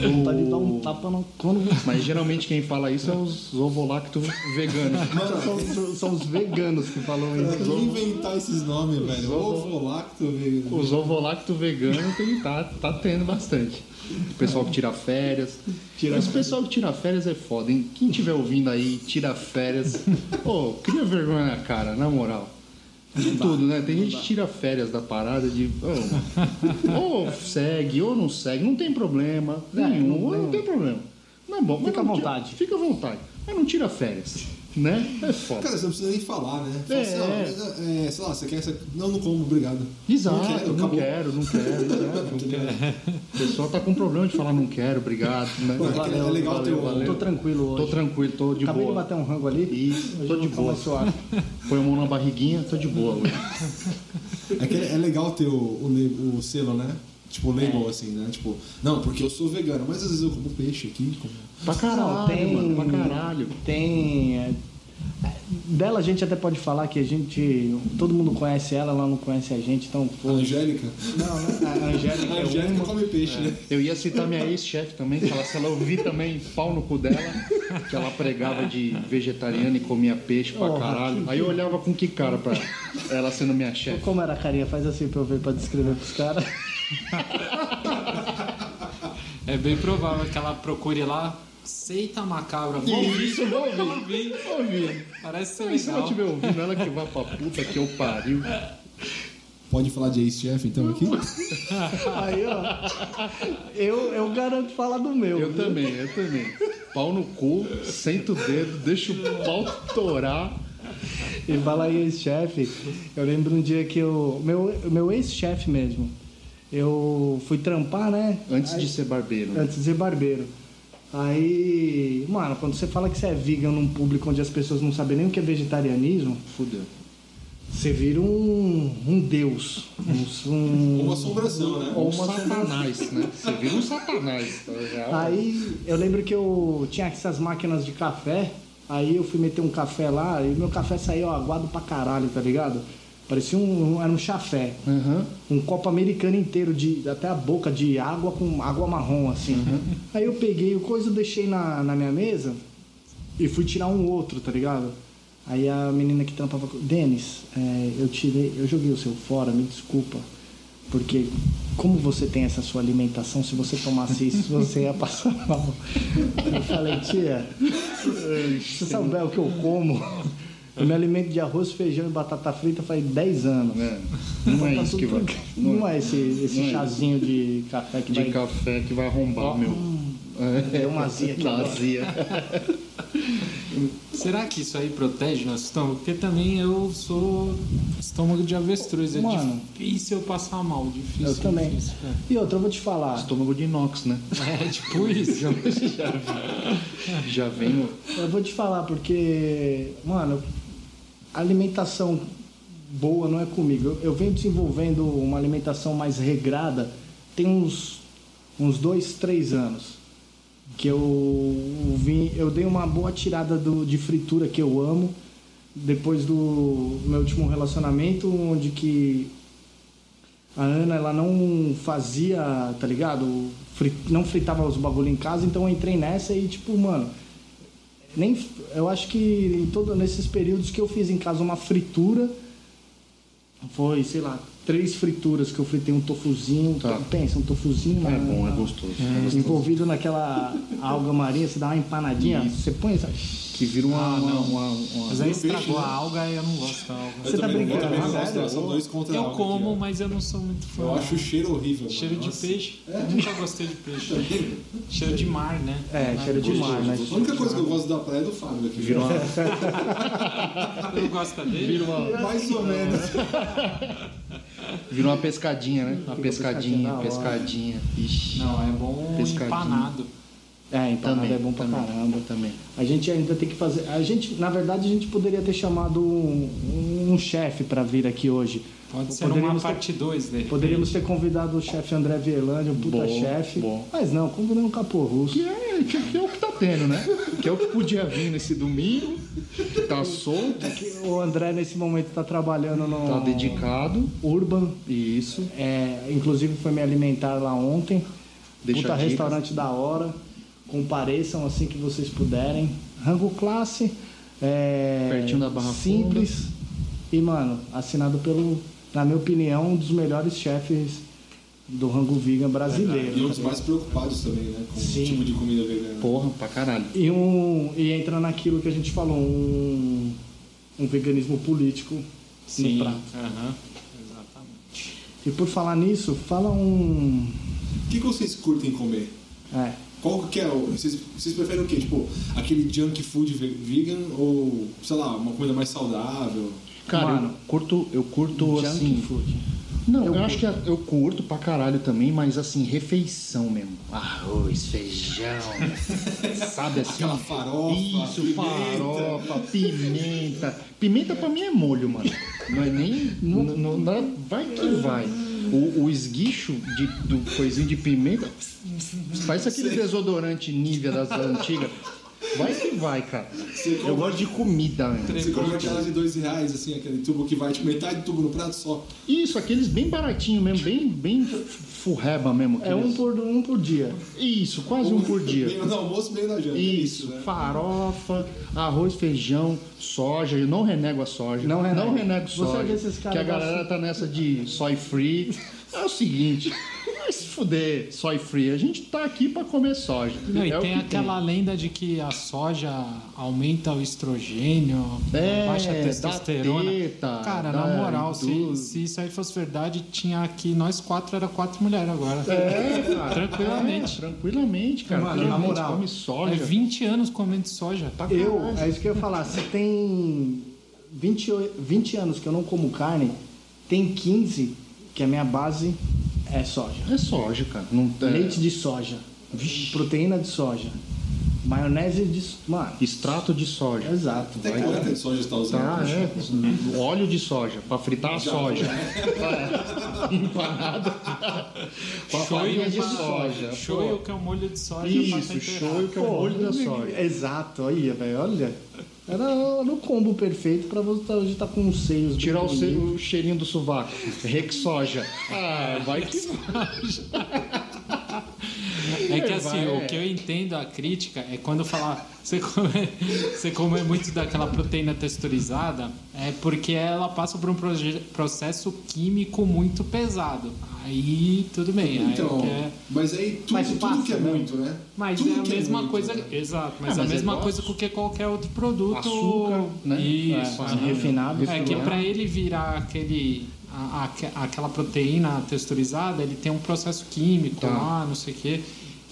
Vontade de dar um tapa no. Quando Mas geralmente quem fala isso é os ovolacto veganos. são, são os veganos que falam isso. que inventar esses nomes, velho? Ovo lacto, velho. Os ovolacto veganos tem, tá, tá tendo bastante. O pessoal que tira férias. Mas o pessoal que tira férias é foda, hein? Quem tiver ouvindo aí, tira férias. Pô, cria vergonha na cara, na moral. De tudo, né? Tem gente que tira férias da parada de. ô, ou segue, ou não segue, não tem problema. Nenhum, ou não tem problema. Não é bom. Fica à não tira- vontade. Fica à vontade. Mas não tira férias. Né? É foda. Cara, você não precisa nem falar, né? Fala É. assim, ó, mas, é, sei lá, você quer essa. Não, não como, obrigado. Exato, Não quero, não acabou. quero, não quero, exato, não quero. O pessoal tá com problema de falar não quero, obrigado. Né? Pô, é que é legal ter um- Tô tranquilo hoje. Tô tranquilo, tô de Acabei boa. de bater um rango ali. Isso, tô de boa. Põe a mão na barriguinha, tô de boa hoje. É que é legal ter o, o, o selo, né? Tipo, o label, É. assim, né? Tipo, não, porque eu sou vegano, mas às vezes eu como peixe aqui. Como... Pra caralho, Não, tem- mano, pra caralho. Tem. É, dela a gente até pode falar que a gente. Todo mundo conhece ela, ela não conhece a gente, então. Pô, Angélica? não, né? A Angélica A é Angélica uma. come peixe, né? Eu ia citar minha ex-chefe também, que ela, se ela ouvir também pau no cu dela, que ela pregava de vegetariana e comia peixe pra Porra, caralho. que- Aí eu olhava com que cara pra ela sendo minha chefe. Como era a carinha? Faz assim pra eu ver, pra descrever pros caras. É bem provável que ela procure lá. Seita macabra. Vou ouvir. Isso, vou ouvir. Vou ouvir. Ouvi. Parece ser Mas se ela legal. estiver ouvindo, ela que vai pra puta que eu pariu. Pode falar de ex-chef então aqui? Aí, ó. Eu, eu garanto falar do meu. Eu viu? também, eu também. Pau no cu, senta o dedo, deixa o pau torar. E fala aí, ex-chefe. Eu lembro um dia que eu. Meu, meu ex-chefe mesmo. Eu fui trampar, né? Antes Aí- de ser barbeiro. Antes de ser barbeiro. Aí, mano, quando você fala que você é vegan num público onde as pessoas não sabem nem o que é vegetarianismo, Fudeu. você vira um, um deus. Um, um- Uma assombração, né? Ou Um uma satanás, né? Você vira um satanás. tá ligado? Aí eu lembro que eu tinha essas máquinas de café, aí eu fui meter um café lá e meu café saiu aguado pra caralho, tá ligado? Parecia um. Era um chafé. Aham. Um copo americano inteiro, de até a boca de água com água marrom, assim. Aí eu peguei o coisa, deixei na, na minha mesa e fui tirar um outro, tá ligado? Aí a menina que trampava com. Denis, é, eu tirei. Eu joguei o seu fora, me desculpa. Porque como você tem essa sua alimentação, se você tomasse isso, você ia passar mal. Eu falei, tia, se você souber o que eu como. Eu me alimento de arroz, feijão e batata frita faz 10 anos. É, não é Tá isso que vai. tranquilo. Não, é esse, esse não é chazinho de café que de vai café que vai arrombar, meu. É uma azia aqui. Agora. azia. Será que isso aí protege nosso estômago? Porque também eu sou estômago de avestruz. É Mano. difícil eu passar mal. Difícil. Eu também. difícil, E outra, eu vou te falar. Estômago de inox, né? é. é tipo isso. Já vem o. Eu vou te falar porque, mano, alimentação boa não é comigo. Eu, eu venho desenvolvendo uma alimentação mais regrada tem uns, uns dois, três anos. Que eu vim, eu dei uma boa tirada do, de fritura que eu amo. Depois do meu último relacionamento, onde que a Ana ela não fazia, tá ligado? Fri- não fritava os bagulho em casa, então eu entrei nessa e tipo, mano, nem eu acho que em todo nesses períodos que eu fiz em casa uma fritura foi, sei lá, três frituras que eu fritei um tofuzinho, Tá. pensa, um tofuzinho, É né? bom, é gostoso. É gostoso. envolvido naquela alga marinha, você dá uma empanadinha, você põe, sabe? Que vira uma. Ah, uma, não. uma, uma- Mas aí No peixe, estragou né? a alga e eu não gosto da alga. Você tá brincando, Eu também não sério? gosto dessa, dois contra Eu alga como, aqui, mas eu não sou muito fã. Eu acho o cheiro horrível. Cheiro mano. de Nossa. peixe. Eu nunca gostei de peixe. cheiro de mar, né? É, cheiro de mar, né? A única coisa que eu gosto da praia é do Fábio aqui. Vira uma, Não gosta dele? vira uma, Mais ou menos. vira uma pescadinha, né? Uma pescadinha, pescadinha pescadinha. Ixi. Não, é bom Pescadinho. empanado. É, empanada Também, é bom pra também, caramba. Também. A gente ainda tem que fazer. A gente, na verdade, a gente poderia ter chamado um, um chefe para vir aqui hoje. Pode ser uma Poderíamos ter- parte 2 dele. Poderíamos ter convidado o chefe André Vierlândia, um puta chefe. bom. Mas não, convidamos o Capô Russo. Que é, que, que é o que tá tendo, né? Que é o que podia vir nesse domingo. Que tá solto, O André, nesse momento, está trabalhando no tá dedicado. Urban. Isso. É, inclusive, foi me alimentar lá ontem. Deixa puta restaurante da hora. Compareçam assim que vocês puderem. Rango classe. é, Pertinho da Barra Simples. E, mano, assinado pelo, na minha opinião, um dos melhores chefes do rango vegan brasileiro. E um dos mais preocupados também, né? Com Sim. o tipo de comida vegana. Porra, pra caralho. E, um, e entra naquilo que a gente falou, um, um veganismo político Sim. no prato. Aham. Exatamente. E por falar nisso, fala um. O que, que vocês curtem comer? É, Qual que é o. Vocês, vocês preferem o quê? Tipo, aquele junk food ve- vegan ou, sei lá, uma comida mais saudável? Cara, Mano, eu curto, eu curto junk assim. food. Não, Eu eu, acho que eu curto pra caralho também, mas assim, refeição mesmo. Arroz, feijão. sabe assim? Aquela farofa, Isso, pimenta. farofa, pimenta. Pimenta pra mim é molho, mano. Não é nem. Não, não, não- vai que vai. O, o esguicho de, do coisinho de pimenta. Parece aquele desodorante Nivea das antigas. Vai que vai, cara. Você Eu compra- gosto de comida, mesmo. Você compra aquelas de dois reais, assim, aquele tubo que vai, tipo, metade do tubo no prato só. Isso, aqueles bem baratinho mesmo, bem, bem furreba mesmo. É um aqueles- por, um por dia. Isso, quase um por dia. Meio no almoço, meio na janta. é Isso, né? farofa, arroz, feijão, soja. Eu não renego a soja. Não renego. Não renego Você é soja. desses caras que a galera tá nessa de soy free. É o seguinte, vai se fuder, soy free. A gente tá aqui pra comer soja. Não, e é o tem que aquela lenda de que a soja aumenta o estrogênio, É, baixa a testosterona. teta, Cara, na moral, se, tudo. se isso aí fosse verdade, tinha aqui nós quatro, era quatro mulheres agora. É, cara. Tranquilamente. É, tranquilamente, cara. Mano, na moral, come É soja. 20 anos comendo soja. Pra Eu, caralho. é isso que eu ia falar. Se tem 20, 20 anos que eu não como carne, tem 15 que a minha base é soja. É soja, cara. Não, é, Leite de soja. Proteína de soja. Maionese de. Mano, Extrato de soja. exato. Até vai. de soja você tá usando. Tá, é. Óleo de soja, pra fritar a soja. É. Empanada. Farinha de soja. Shoyu, que é o molho de soja. Isso, shoyu que é o molho da soja. Exato, olha, velho, olha. Era, era o combo perfeito pra você tá- hoje tá com os seios. Tirar o, o cheirinho do sovaco. Rex soja. Ah, vai que É É que assim, vai, o é. que eu entendo a crítica é quando falar você come, você come muito daquela proteína texturizada, é porque ela passa por um proje- processo químico muito pesado. Aí tudo bem. aí Então, é- mas aí tudo, Mas tudo passa, que é né? muito, né? Mas Tudo é a que mesma muito, coisa, né? exato, mas Ah, é a mas é mesma coisa que qualquer outro produto. Açúcar, né? Isso, É, refinado, É que para ele virar aquele a- a- aquela proteína texturizada, ele tem um processo químico Tá. lá, não sei o quê,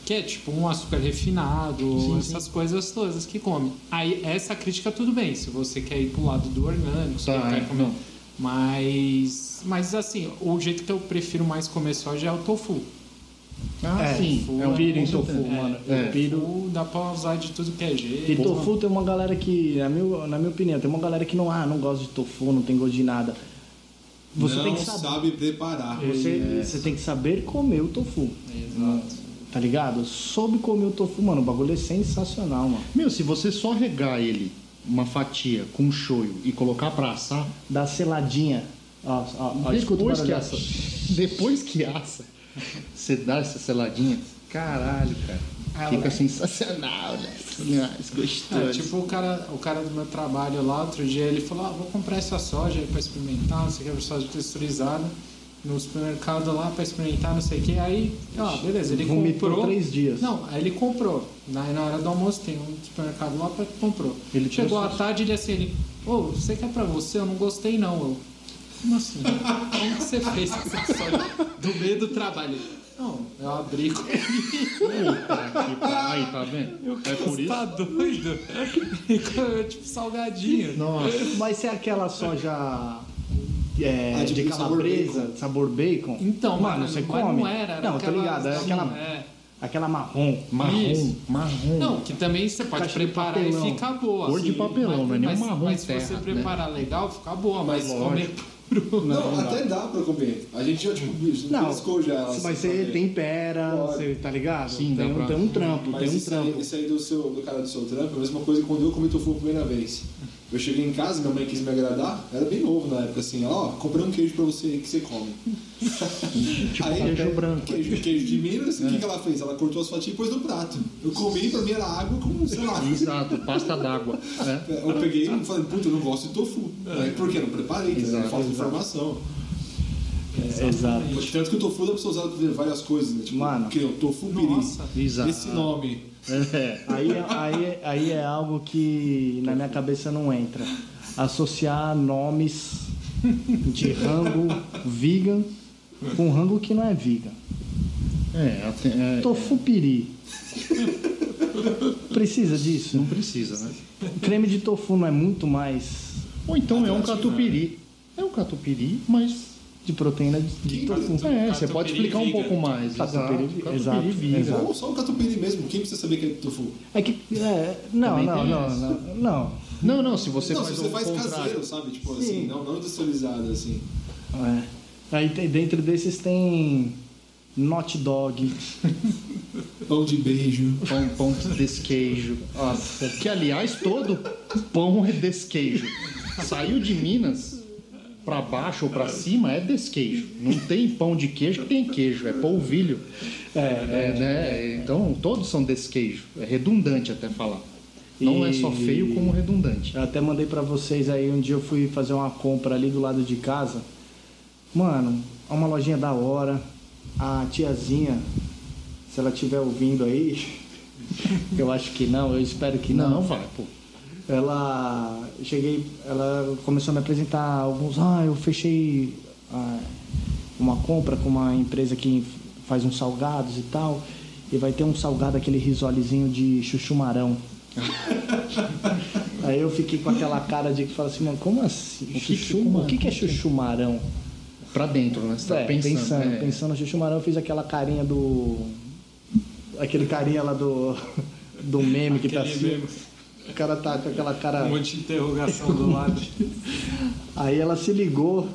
que é tipo um açúcar refinado, essas coisas todas que come. Aí essa crítica tudo bem, se você quer ir pro lado do orgânico, se Tá, você quer é. Mas mas assim, o jeito que eu prefiro mais comer soja é o tofu. Ah, É, sim. tofu Eu é piro em tofu, certeza. mano. É. Eu piro. Tofu dá pra usar de tudo que é jeito. E tofu tem uma galera que, na minha, na minha opinião, tem uma galera que não, ah, não gosta de tofu, não tem gosto de nada. Você não tem que saber. sabe preparar. Você, você tem que saber comer o tofu. Exato. Tá ligado? Soube comer o tofu, mano. O bagulho é sensacional, mano. Meu, se você só regar ele, uma fatia com shoyu e colocar pra assar, Dá seladinha. Ó, escuta o depois que assa, depois que assa, você dá essa seladinha, caralho, cara. Ah, Fica lá. sensacional, né? Gostoso. É, tipo o cara, o cara do meu trabalho lá, outro dia, ele falou, ah, vou comprar essa soja aí pra experimentar, não sei o que, soja texturizada, no supermercado lá pra experimentar, não sei o que. Aí, ó, beleza, ele Vomitou comprou. três dias. Não, aí ele comprou. Aí na hora do almoço tem um supermercado lá pra comprou. Ele Chegou à tarde ele assim, ele, ô, você quer pra você? Eu não gostei não. Eu, como assim? Como que você fez essa soja? Do meio do trabalho. Não, eu abri com Puta que pa- Aí, tá vendo? É por isso. Tá doido? Tipo salgadinho. Nossa. Mas se é aquela soja é, Ah, de sabor calabresa, bacon. sabor bacon, Então, mano, mas- você mas come? não era, era não, tô aquelas- ligado. É não, aquela, é. aquela marrom. Marrom, Isso. marrom. Não, que também você pode Caixa de preparar e fica boa. Cor de assim, papelão, mas, não é nem um mas, marrom Mas se terra, você né? preparar legal, fica boa. Mas Lógico. comer puro. Não, até dá pra comer. A gente já, tipo, bicho, Não, piscou já. ela, Mas você tempera, Pode. você tá ligado? Sim, tem, um, pra- tem um trampo, Mas tem um esse, aí, trampo. esse aí do, seu, do cara do seu trampo é a mesma coisa que quando eu comi tofu a primeira vez. Eu cheguei em casa, minha mãe quis me agradar, era bem novo na época, assim, ó, comprei um queijo pra você aí que você come. Tipo Aí, queijo branco. Queijo, queijo de Minas, o que, que ela fez? Ela cortou as fatias e pôs no prato. Eu comi, pra mim era água com, sei lá. Exato, pasta d'água. né? Eu peguei e falei, puta, eu não gosto de tofu. Aí, por quê? Eu não preparei, tá? Exato, falta de informação. Exato. Tanto que o tofu dá pra você usar pra várias coisas, né? Tipo, Mano. que o tofu piri. Nossa. Exato. Esse nome. É. Aí, aí, aí é algo que na minha cabeça não entra. Associar nomes de rango vegan com rango que não é vegan. É, até- é, Tofu piri. Precisa disso? não precisa, né? Creme de tofu não é muito mais Ou então é um catupiry. É um catupiry, mas. De proteína de, de tofu. É, você pode explicar um pouco mais. Catupiry, exato, exato. Ou só o catupiry mesmo. Quem precisa saber que é tofu? É que. É, não, não, não, não, não. Não, não, se você não, faz se você faz contrário. caseiro, sabe? Tipo Sim. assim, não, não industrializado, assim. É. Aí tem- dentro desses tem not dog. Pão de beijo. Pão, pão de desqueijo. Nossa, que aliás, todo pão é desqueijo. Saiu de Minas pra baixo ou pra cima é desqueijo. Não tem pão de queijo que tem queijo, é polvilho. É, É, né? Então todos são desqueijo. É redundante até falar. Não é só E- feio como redundante. Eu até mandei pra vocês aí, um dia eu fui fazer uma compra ali do lado de casa. Mano, é uma lojinha da hora. A tiazinha, se ela estiver ouvindo aí, eu acho que não, eu espero que não. Não, vai, pô. Ela cheguei, ela começou a me apresentar alguns, ah, eu fechei ah, uma compra com uma empresa que faz uns salgados e tal, e vai ter um salgado aquele risolezinho de chuchumarão. Aí eu fiquei com aquela cara de que fala assim, mano, como assim? O Chuchu, o que, que é chuchumarão? Pra dentro, né? Você tá É, pensando. pensando, é. pensando no chuchumarão, eu fiz aquela carinha do. Aquele carinha lá do. Do meme que tá assim. meme. O cara tá com aquela cara. Um monte de interrogação do lado. Aí ela se ligou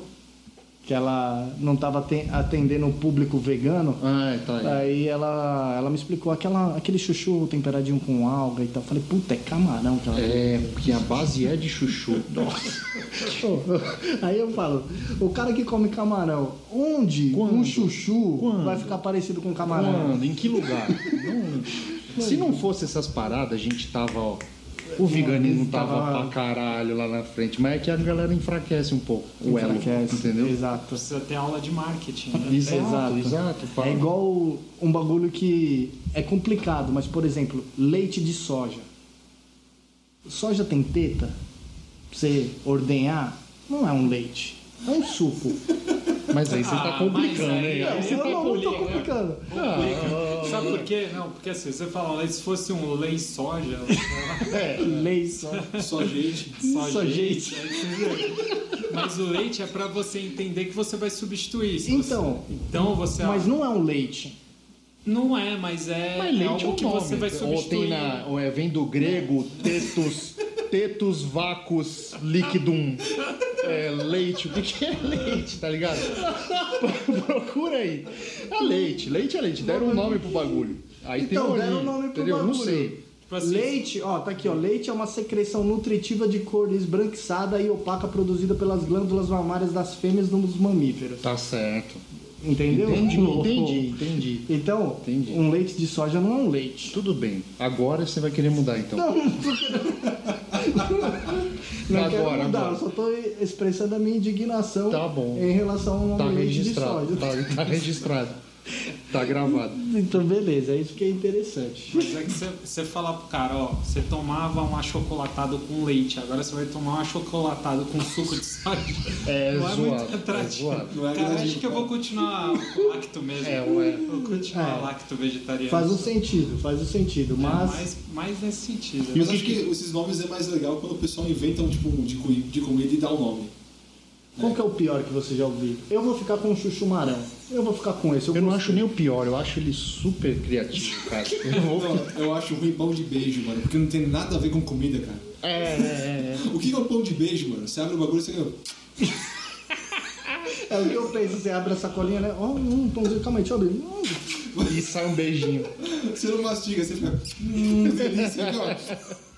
que ela não estava atendendo o público vegano. Ah, tá aí. Aí ela, ela me explicou aquela, aquele chuchu temperadinho com alga e tal. Eu Falei, puta, é camarão que ela É, porque a base é de chuchu. Nossa. Aí eu falo, o cara que come camarão, onde Quando? um chuchu Quando? vai ficar parecido com camarão? Quando? Em que lugar? Não- Se não fosse essas paradas, a gente tava, ó. O veganismo tava Tava- pra caralho lá na frente. Mas é que a galera enfraquece um pouco o elo. Enfraquece, Entendeu? Exato. Precisa ter aula de marketing, né? Exato, exato. Fala. É igual um bagulho que é complicado, mas por exemplo, leite de soja. Soja tem teta? Pra você ordenhar? Não é um leite. É um suco. Mas aí você tá Ah, complicando, mas aí- hein? aí Aí você tá não, não tô complica. complicando. Complica. Sabe por quê? Não, porque assim, você fala, "Olha, se fosse um lei soja, Leite só. Só gente. só, Só gente. Mas o leite é pra você entender que você vai substituir. Então, você- então você. Mas não é um leite. Não é, mas é, Mas é leite é algo um que nome. você vai Ou, substituir. tem na, ou é, vem do grego tetus, tetus vacus liquidum. É, leite, o que, que é leite, tá ligado? Procura aí. É leite, leite é leite. Deram um nome pro bagulho. Aí tem Então, um deram um nome pro entendeu? Não bagulho. sei. Tipo assim, Leite, ó, tá aqui, ó. Leite é uma secreção nutritiva de cor esbranquiçada e opaca produzida pelas glândulas mamárias das fêmeas dos mamíferos. Tá certo. Entendeu? Entendi, entendi, entendi. Então, Entendi. um leite de soja não é um leite. Tudo bem. Agora você vai querer mudar então. Não Agora, quero mudar, agora. eu só tô expressando a minha indignação Tá em relação ao Tá leite de soja. Tá, tá registrado. Tá gravado. Então, beleza, é isso que é interessante. Mas é que você, você falar pro cara, ó, você tomava um achocolatado com leite, agora você vai tomar um achocolatado com suco de soja. É não é zoado, muito é atrativo. é cara, acho que eu vou continuar lacto mesmo. É, ué. Vou continuar É. lacto vegetariano. Faz um sentido, faz um sentido, É, mas... mais, mais nesse sentido. Mas acho que esses nomes é mais legal quando o pessoal inventa um tipo de, de comida e dá um nome. Qual que é o pior que você já ouviu? Eu vou ficar com o chuchumarão. Eu vou ficar com esse. Eu não gostei. acho nem o pior, eu acho ele super criativo, cara. Eu vou- Não, eu acho ruim pão de beijo, mano, porque não tem nada a ver com comida, cara. É, é, é. O que é o pão de beijo, mano? Você abre o bagulho e você. É o que eu penso, você abre a sacolinha, né? Ó, um pãozinho, calma aí, deixa eu abrir. Hum, E sai um beijinho. Você não mastiga, você fica. Hum, delícia, aqui, ó.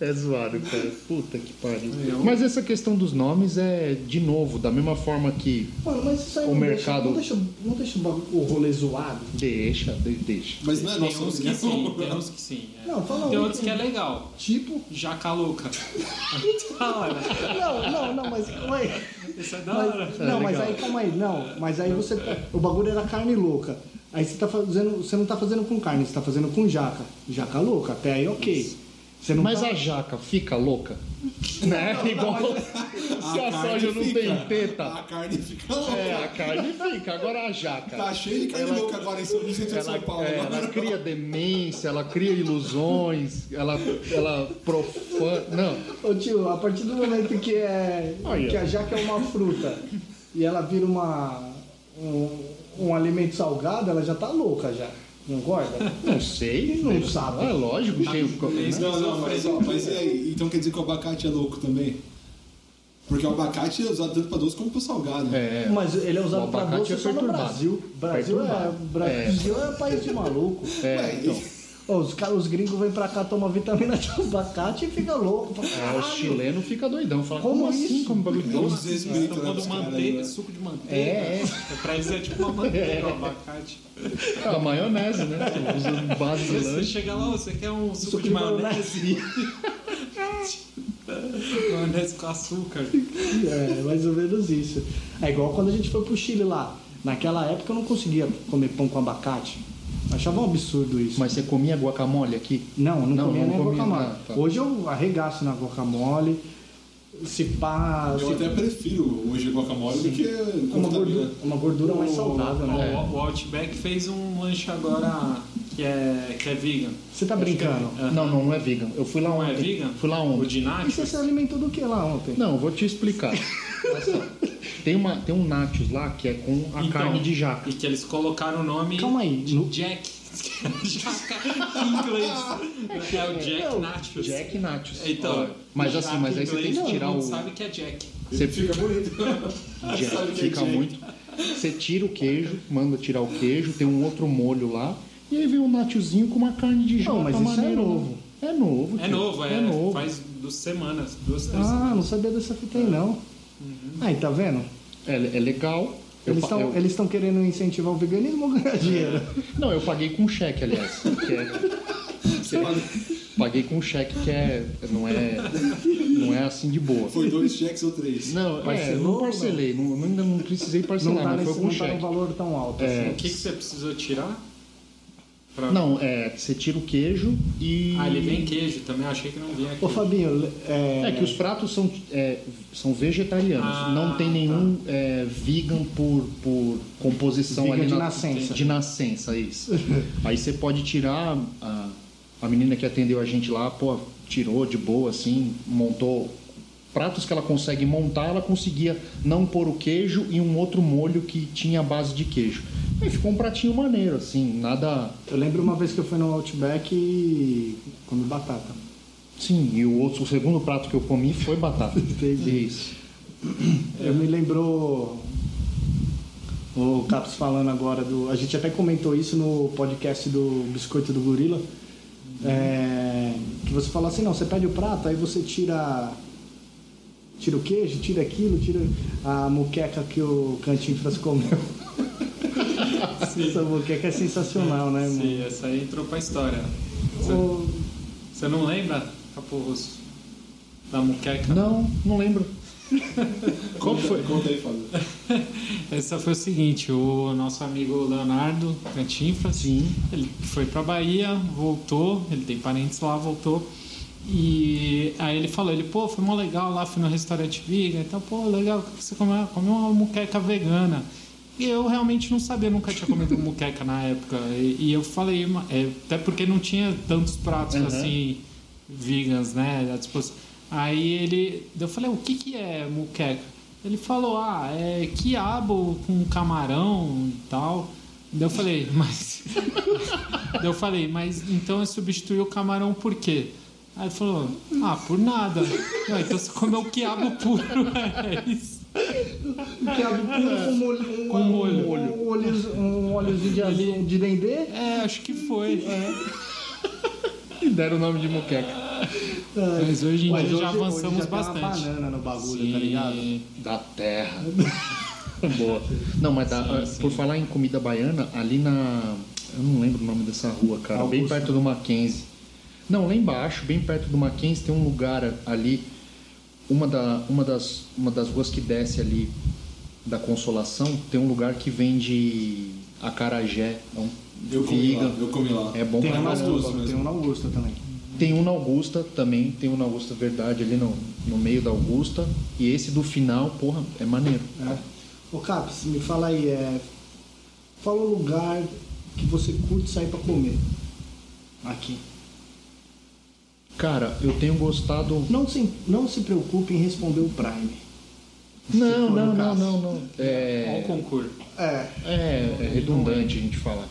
É zoado, cara. Puta que pariu. Mas essa questão dos nomes é, de novo, da mesma forma que Mano, mas isso aí O não, mercado- deixa, não, deixa, não deixa o rolê zoado. deixa, de- deixa. Mas não é Tem uns que sim, tem uns que sim. é. Não, fala Tem um outros que- é legal. Tipo. Jaca louca. da hora. Não, não, não, mas calma aí. Isso é da Mas- hora. não, mas legal. aí calma aí, não. Mas aí você. tá- O bagulho era carne louca. Aí você tá fazendo. Você não tá fazendo com carne, você tá fazendo com jaca. Jaca louca, até aí ok. Não Mas tá... a jaca fica louca? né? Igual se a, carne soja não fica. tem teta. A carne fica louca. É, a carne fica. Agora a jaca. Tá cheio de carne Ela- louca agora em São no centro de Ela, São Paulo. é, ela cria demência, ela cria ilusões, ela, ela profana. Não, Ô tio, a partir do momento que é. Que a jaca é uma fruta e ela vira uma. um, um alimento salgado, ela já tá louca já. Concorda? não sei. Não sabe. É lógico, tem o. Não, não, mas, ó, mas e aí? Então quer dizer que o abacate é louco também? Porque o abacate é usado tanto pra doce como pra salgado. É, Mas ele é usado abacate doce é só no perturbado. Brasil. Brasil é. Brasil é. país de maluco. é, Ué, então. Os, caras, os gringos vêm pra cá, tomam vitamina de abacate e fica louco. Fala, É, o chileno fica doidão. Fala, Como como, assim? isso? Como bagulho É um doce? né, Tomando manteiga, né? suco de manteiga. É, Pra eles é tipo uma manteiga, o abacate. É, a maionese, né? Usando base de Você lanche. chega lá, você quer um suco, Suco de de maionese? maionese com açúcar. É, mais ou menos isso. É igual quando a gente foi pro Chile lá. Naquela época eu não conseguia comer pão com abacate. Achava um absurdo isso. Mas você comia guacamole aqui? Não, eu não, Não, comia não nem comia, guacamole. ah, tá. Hoje eu arregaço na guacamole. Se pá. Eu se- até prefiro hoje guacamole do que é uma gordura, uma gordura mais saudável, né? O, o Outback fez um lanche agora que é, que é vegan. Você tá é- brincando? é. Não, não, não é vegan. Eu fui lá Não ontem. é vegan? Fui lá O ontem. de E você se alimentou do que lá ontem? Não, vou te explicar. Tem, uma, tem um nachos lá que é com a Então, carne de jaca. E que eles colocaram o nome Calma aí, de no- Jack. Jaca em inglês. É o Jack Não, Nachos. Jack Nachos. Então, mas assim, mas aí você tem que tirar o. sabe que é Jack. Você Fica bonito. Jack. É Fica Jack? muito. Você tira o queijo, manda tirar o queijo, tem um outro molho lá, e aí vem um natiozinho com uma carne de jota Não, mas isso é novo. É novo. É novo, é, novo. faz duas semanas, duas, três Ah, semanas. não sabia dessa fita aí, não. Aí, tá vendo? É, é legal. Eles estão eu- eles estão querendo incentivar o veganismo ou ganhar dinheiro? Não, eu paguei com cheque, aliás. que é- Paguei com cheque que é não é não é assim de boa. Foi dois cheques ou três? Não, é, Parcelou não ou parcelei, não, não- ainda não precisei Não parcelar, tá, mas nesse, foi com não tá cheque. valor tão alto É. assim. O que, que você precisou tirar? Pra- Não, é, você tira o queijo e Ah, ele vem queijo também, eu achei que não vinha aqui. Ô, Fabinho, é... É que os pratos são, é, são vegetarianos, Ah, não tem nenhum é, vegan por, por composição Vegan ali de na- nascença. De nascença, isso. Aí você pode tirar, a, a menina que atendeu a gente lá, pô, tirou de boa, assim, montou pratos que ela consegue montar, ela conseguia não pôr o queijo e um outro molho que tinha base de queijo. Aí ficou um pratinho maneiro, assim, nada... Eu lembro uma vez que eu fui no Outback e comi batata. Sim, e o, outro, o segundo prato que eu comi foi batata. Entendi. Isso. Eu me lembrou o Caps falando agora do. A gente até comentou isso no podcast do Biscoito do Gorila. É, que você fala assim, não, você pede o prato, aí você tira. Tira o queijo, tira aquilo, tira a muqueca que o Cantinfras comeu. Essa muqueca é sensacional, né, mano? Sim, essa aí entrou pra história. Você, você não lembra, Capo Russo? Da muqueca? Não, não lembro. Qual foi? Conta aí, Fábio. Essa foi o seguinte, o nosso amigo Leonardo Cantinfras, Sim. ele foi pra Bahia, voltou, ele tem parentes lá, voltou. E aí ele falou, ele, pô, foi mó legal lá, fui no restaurante vegan, então, pô, legal que você comeu, comeu uma muqueca vegana. E eu realmente não sabia, nunca tinha comido muqueca na época. E, e eu falei, "Ma- é, até porque não tinha tantos pratos Uhum. assim, vegans, né, à disposição. Aí ele, eu falei, o que que é muqueca? Ele falou, ah, é quiabo com camarão e tal. Daí eu falei, mas. Eu falei, mas então eu substituí o camarão por quê? Aí ele falou, ah, por nada. Ah, então você comeu quiabo puro, é isso. quiabo puro com molho. Com molho. Um, olho, um óleozinho de, azul, de dendê. É, acho que foi. E deram o nome de muqueca. Mas hoje em Mas dia já hoje- avançamos hoje já bastante. Tem uma banana no bagulho, tá ligado? Sim. Da terra. Boa. Não, mas da- Sim, sim. por falar em comida baiana, ali na. Eu não lembro o nome dessa rua, cara. Bem Augusta. perto do Mackenzie. Não, lá embaixo, bem perto do Mackenzie, tem um lugar ali. Uma, da, uma, das, uma das ruas que desce ali da Consolação, tem um lugar que vende acarajé. É um Eu comi lá, eu comi lá. É bom Tem pra um Augusta, mesmo. tem um na Augusta também. Tem um na Augusta também, tem um na Augusta Verdade ali no, no meio da Augusta. E esse do final, porra, é maneiro. É. Ô Caps, me fala aí, é... fala o lugar que você curte sair pra comer. Aqui. Cara, eu tenho gostado. Não se, não se preocupe em responder o Prime. Não, não, não, não, não. É, concurso. É. é, é redundante a gente falar.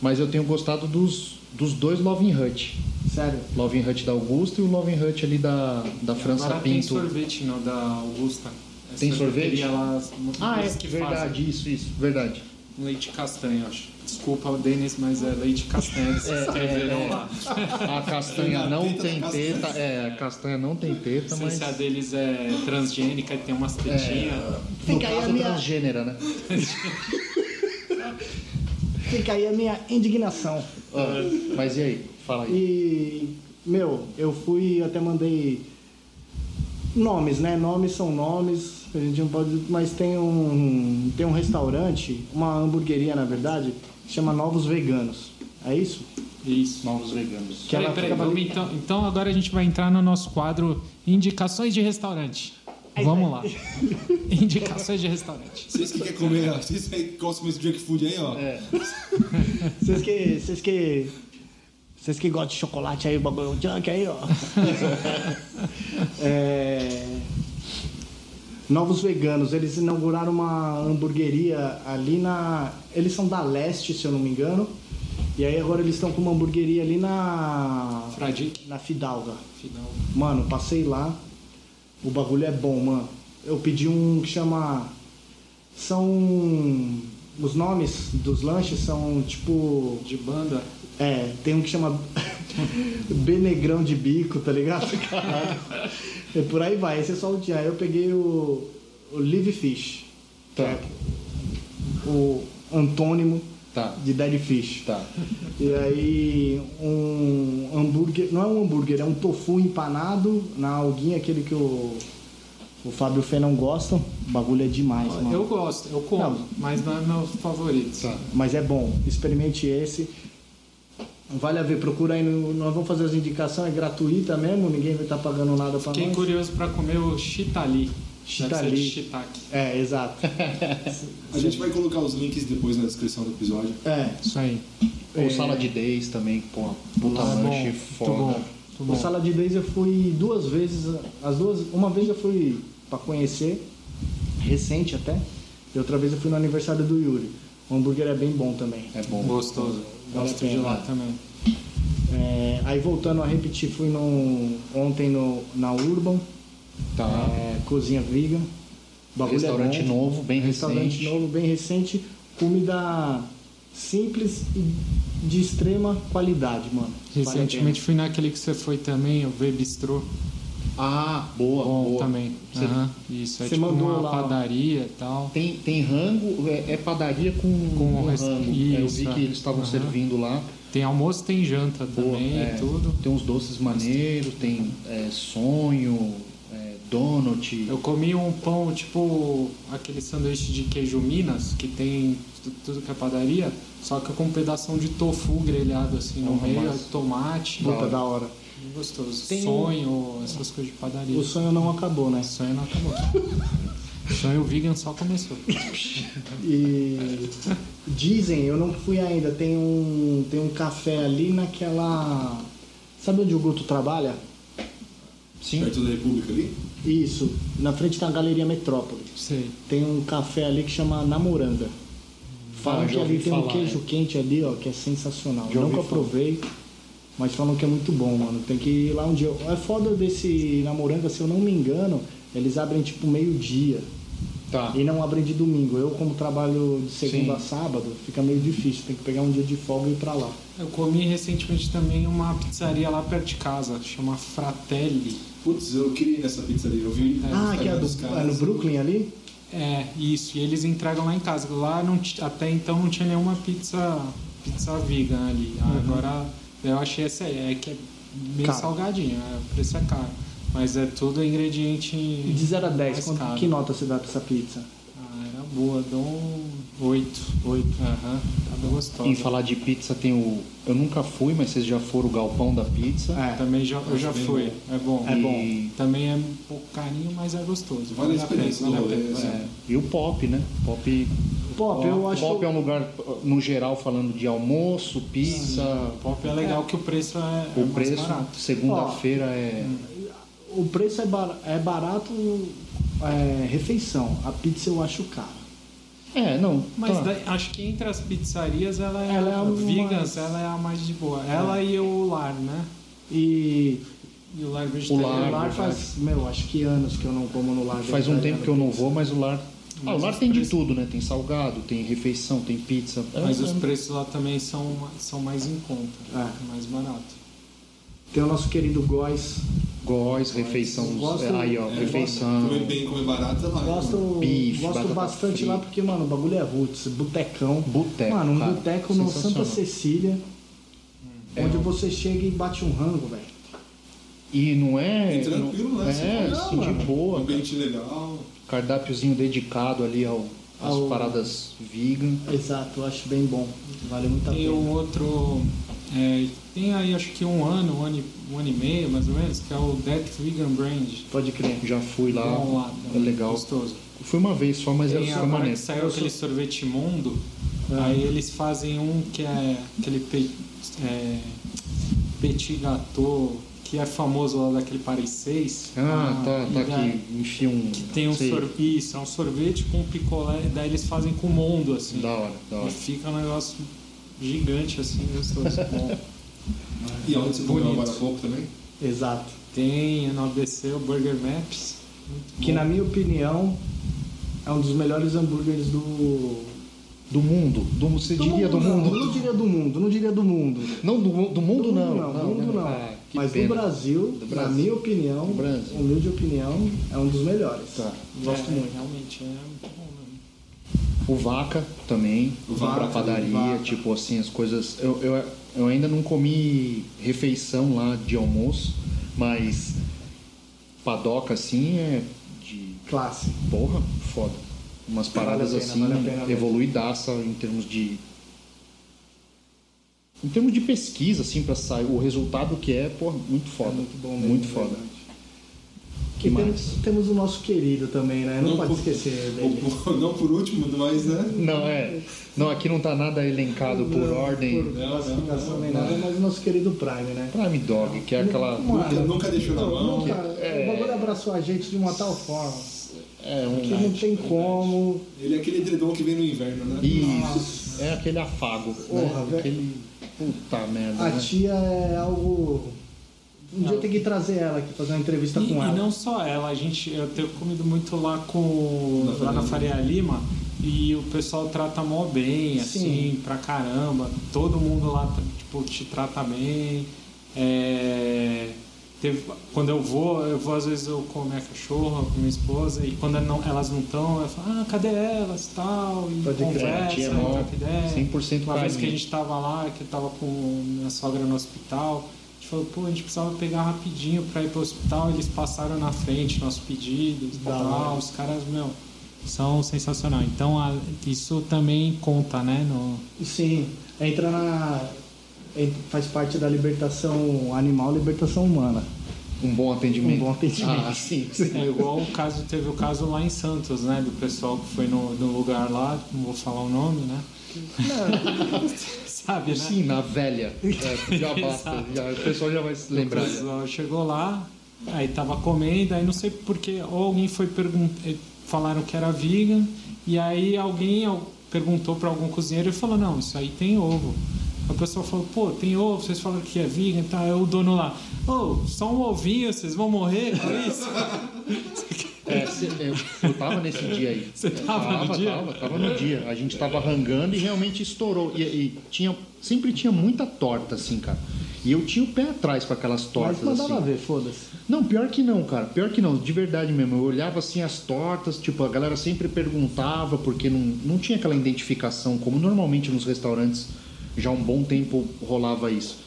Mas eu tenho gostado dos, dos dois Loving Hut. Sério. Loving Hut da Augusta e o Loving Hut ali da, da França Agora tem Pinto. sorvete no, da Augusta. Essa Tem sorvete? Lá, Ah, é que verdade, isso, isso, verdade. fazem Leite castanho, acho. Desculpa, Denis, mas é leite castanho. Eles É, escreveram é, é. lá. A castanha não tem teta, castanha. é, a castanha não tem teta, Não sei mas. se a deles é transgênica e tem umas tetinhas. É, no Fica aí a minha- transgênera, né? Fica aí a minha indignação. Ah, mas e aí? Fala aí. E, meu, eu fui, até mandei nomes, né? Nomes são nomes, a gente não pode. Mas tem um, tem um restaurante, uma hamburgueria, na verdade, que chama Novos Veganos. É isso? Isso. Novos veganos. Que Peraí, ela peraí, fica vamos então, então agora a gente vai entrar no nosso quadro Indicações de Restaurante. Vamos lá. Indicações de restaurante. Vocês que querem comer, vocês que gostam desse junk food aí, ó. É. Vocês que. Vocês que. Vocês que gostam de chocolate aí, o bagulho junk aí, ó. É, Novos veganos, eles inauguraram uma hamburgueria ali na. Eles são da leste, se eu não me engano. E aí agora eles estão com uma hamburgueria ali na. Fradique. Na Fidalga. Final. Mano, passei lá. O bagulho é bom, mano. Eu pedi um que chama são. Os nomes dos lanches são tipo. De banda. É, tem um que chama Benegrão de bico, tá ligado? É por aí vai, esse é só o dia. Aí eu peguei o, o Live Fish, que Tá. é o antônimo Tá. de Dead Fish. Tá. E aí um hambúrguer, não é um hambúrguer, é um tofu empanado na alguinha, aquele que o, o Fábio Fê não gosta. O bagulho é demais, mano. Eu gosto, eu como, Não. mas não é meu favorito. Tá. Mas é bom, experimente esse. Vale a ver, procura aí, no, nós vamos fazer as indicações, é gratuita mesmo, ninguém vai estar pagando nada pra Fiquei nós. curioso pra comer o chitali. Chitali. shiitake. É, exato. A gente vai colocar os links depois na descrição do episódio. É, Isso aí. Ou sala de days também, pô, puta Ah, lanche foda. Muito bom. Muito o bom. Sala de Days eu fui duas vezes, as duas, uma vez eu fui pra conhecer, recente até, e outra vez eu fui no aniversário do Yuri. O hambúrguer é bem bom também. É bom. Gostoso. Vale a Gosto de lá também. É, aí voltando a repetir, fui no, ontem no, na Urban, Tá. é, cozinha bagulho é Restaurante bom. novo, bem Restaurante recente. novo, bem recente. Comida simples e de extrema qualidade, mano. Vale a Recentemente fui naquele que você foi também, o V Bistrô. Ah, boa, Bom boa. também. Você- Isso, é você tipo mandou uma lá, padaria e tal. Tem, tem rango, é, é padaria com, Com com rest- rango. É, eu isso, vi que eles estavam servindo lá. Tem almoço, tem janta Boa, também é, tudo. Tem uns doces maneiros, tem é, sonho, é, donut. Eu comi um pão, tipo aquele sanduíche de queijo Minas, que tem tu- tudo que é padaria, só que com um pedação de tofu grelhado assim no Porra, meio, mas- tomate. Puta da hora. Bem gostoso. Tem um- Sonho, essas coisas de padaria. O sonho não acabou, né? Sonho não acabou. Sonho vegan só começou. E dizem, eu não fui ainda, tem um, tem um café ali naquela. Sabe onde o Guto trabalha? Sim. Perto da República ali. Isso, na frente da Galeria Metrópole. Sei. Tem um café ali que chama Namoranga. Falam Ah, que ali tem um falar, queijo é. quente ali, ó, que é sensacional. Já Nunca ouvi falar. Mas falam que é muito bom, mano. Tem que ir lá um dia. É foda desse Namoranga, se eu não me engano, eles abrem tipo meio-dia. Tá. E não abrem de domingo. Eu, como trabalho de segunda Sim. a sábado, fica meio difícil. Tem que pegar um dia de folga e ir pra lá. Eu comi recentemente também uma pizzaria lá perto de casa, chama Fratelli. Putz, eu queria ir nessa pizzaria. Eu vi. no ah, que é, do, é no Brooklyn ali? É, isso, e eles entregam lá em casa. Lá não até então não tinha nenhuma pizza pizza vegan ali. Agora eu achei essa aí, é que é meio Caro. salgadinho, é, o preço é caro. Mas é tudo ingrediente. De 0 a 10, mais quanto, que nota você dá pra essa pizza? Boa, dou um 8. 8. Aham, tava gostosa. Em falar de pizza tem o. Eu nunca fui, mas vocês já foram o Galpão da Pizza. É. Também já, eu já bem fui, bom. é bom. É bom. E- Também é um pouco carinho, mas é gostoso. Vale a pena, experiência vale a pena. É. E o Pop, né? Pop. Pop, eu acho. Pop é um lugar, no geral, falando de almoço, pizza. O pop é legal que o preço é, é O mais preço, barato. segunda-feira é. O preço é, bar- é barato, é, refeição. A pizza eu acho cara. É, não. Mas tá. daí, acho que entre as pizzarias ela é, Ela é a vegans, mais- ela é a mais de boa. Ela e o lar, né? E E o lar o vegetariano. Lar, lar verdade. faz, meu, acho que anos que eu não como no lar. Faz um tempo que eu não vou, mas o lar. Ah, Mas o lar tem de preços- tudo, né? Tem salgado, tem refeição, tem pizza. Mas É, os é- preços lá também são, são mais em conta, É. mais barato. Tem o nosso querido Góis. Góis, refeição. Gosto- é, aí, ó, É, refeição. Comer bem, comer barato lá. Gosto, Bife, gosto bastante frita. lá porque, mano, o bagulho é roots, botecão. Boteco, Mano, um cara, boteco no. Santa Cecília, É, onde você chega e bate um rango, velho. E não é. E tranquilo, né? É, assim, não, de boa. Ambiente legal. Cardápiozinho dedicado ali ao, às Ao- paradas vegan. Exato, eu acho bem bom. Vale muito a Tem pena. o outro. é, tem aí acho que um ano, um ano, e- um ano e meio mais ou menos, que é o Death Vegan Brand. Pode crer. Já fui lá. Bom lá, é legal. Gostoso. Fui uma vez só, mas Tem foi agora maneiro. saiu Eu aquele sou- sorvete mundo, Ah. aí eles fazem um que é aquele pe, é, petit gâteau, que é famoso lá daquele Paris 6. Ah, tá, e tá aqui. Enfia um. Que tem um sorvete, isso, é um sorvete com picolé, daí eles fazem com mundo, assim. Da hora, da E hora. fica um negócio gigante, assim, gostoso. Bom. E onde você comeu Bonito. agora há pouco também? Exato. Tem no ABC o Burger Maps. Que na minha opinião é um dos melhores hambúrgueres do. Do mundo. Do, você diria do não, mundo? Não, diria do mundo, não diria do mundo. Não, do, do mundo não. não, do mundo não. Ah, Mas pena. do Brasil, Do na Brasil. minha opinião, Do humilde opinião, é um dos melhores. Tá. Gosto É, muito. Realmente, é muito bom mesmo. O Vaca também, O vai pra Vaca, padaria, Vaca. tipo assim, as coisas. Eu, eu, eu ainda não comi refeição lá de almoço, mas padoca assim é de. Classe. Porra, foda. Umas paradas Vale pena, assim, vale evoluidaça em termos de. Em termos de pesquisa, assim, pra sair o resultado que é, porra, muito foda. É muito bom mesmo. Muito foda. verdade. Que temos, temos o nosso querido também, né? Não, pode por- esquecer dele. por- por- não por último, mas né? Não, é. Não, aqui não tá nada elencado por Não, ordem. Por Não, não, nem não. nada, mas o nosso querido Prime, né? Prime Dog, que é aquela. Nunca, nunca deixou na mão. Nunca, O bagulho abraçou a gente de uma tal forma É um. que não tem como. Ele é aquele edredom que vem no inverno, né? Isso. É aquele afago. Porra, né? velho. Aquele. Puta merda. A né? tia é algo. Um dia tem que trazer ela aqui, fazer uma entrevista E, com e ela. não só ela, a gente, eu tenho comido muito lá com Na lá na Faria Lima e o pessoal trata mó bem, assim, Sim. pra caramba. Todo mundo lá tipo, te trata bem. É, teve- quando eu vou, eu vou às vezes eu com a minha cachorra, com minha esposa, e quando não- elas não estão, eu falo, ah, cadê elas tal? E Pode crer, conversa, e mó- troca ideia. 100% Uma vez que a carinho. gente tava lá, que eu tava com minha sogra no hospital, gente falou, pô, a gente precisava pegar rapidinho pra ir pro hospital, eles passaram na frente nossos pedidos, Da tal, hora. os caras, meu, são sensacional. Então a- isso também conta, né? No, Sim, entra na. Faz parte da libertação animal, libertação humana. Um bom atendimento. Um bom atendimento. Ah, sim. é igual o caso, teve o caso lá em Santos, né? Do pessoal que foi no, no lugar lá, não vou falar o nome, né? Sabe, né? Sim, na velha. É, já basta. Já, o pessoal já vai se lembrar. O pessoal chegou lá, aí tava comendo, aí não sei porque, ou alguém foi perguntar, falaram que era vegan, e aí alguém al- perguntou para algum cozinheiro e falou, não, isso aí tem ovo. A pessoa falou, pô, tem ovo, vocês falaram que é vegan, tá? Aí o dono lá, ô, só um ovinho, vocês vão morrer com isso? É, cê- eu, eu tava nesse dia aí. Você tava no dia? Tava, tava no dia. A gente tava rangando e realmente estourou. E, e tinha, sempre tinha muita torta, assim, cara. E eu tinha o pé atrás com aquelas Mas tortas, mandava assim. ver, foda-se. Não, pior que não, cara. Pior que não, de verdade mesmo. Eu olhava assim as tortas, tipo, a galera sempre perguntava, porque não, não tinha aquela identificação, como normalmente nos restaurantes já há um bom tempo rolava isso.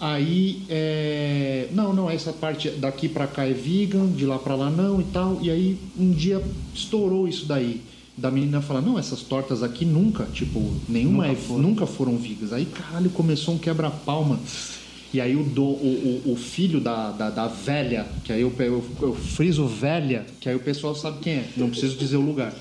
Aí, é... não, não, essa parte daqui pra cá é vegan, de lá pra lá não e tal. E aí, um dia estourou isso daí. Da menina falar, não, essas tortas aqui nunca, tipo, nenhuma Nunca é- foram. nunca foram vegas. Aí, caralho, começou um quebra-palma. E aí o, do, o, o, o filho da, da, da velha, que aí eu, eu, eu friso velha, que aí o pessoal sabe quem é, não preciso dizer o lugar.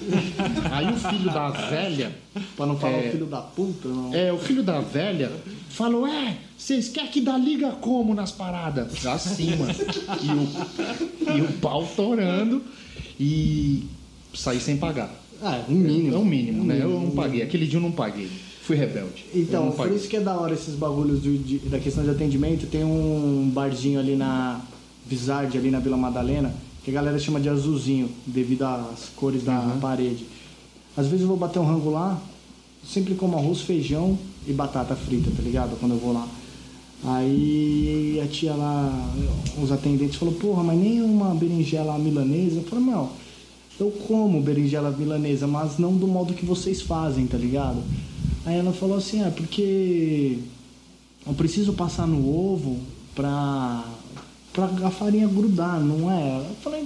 Aí o filho da velha, Pra não falar É. o filho da puta, não. é, o filho da velha falou, é, vocês querem que dá liga como nas paradas? Assim, mano. E o, e o pau torando e saí sem pagar. Ah, é um mínimo. É o mínimo, né? Eu mínimo, não um paguei. Aquele dia eu não paguei. Fui rebelde. Então, não por isso que é da hora esses bagulhos de- de- da questão de atendimento. Tem um barzinho ali na Vizard, ali na Vila Madalena, que a galera chama de azulzinho, devido às cores da Uhum. parede. Às vezes eu vou bater um rango lá, sempre como arroz, feijão e batata frita, tá ligado? Quando eu vou lá. Aí a tia lá, os atendentes falou, porra, mas nem uma berinjela milanesa. Eu falei, meu, eu como berinjela milanesa, mas não do modo que vocês fazem, tá ligado? Aí ela falou assim, é porque eu preciso passar no ovo pra, pra a farinha grudar, não é? Eu falei,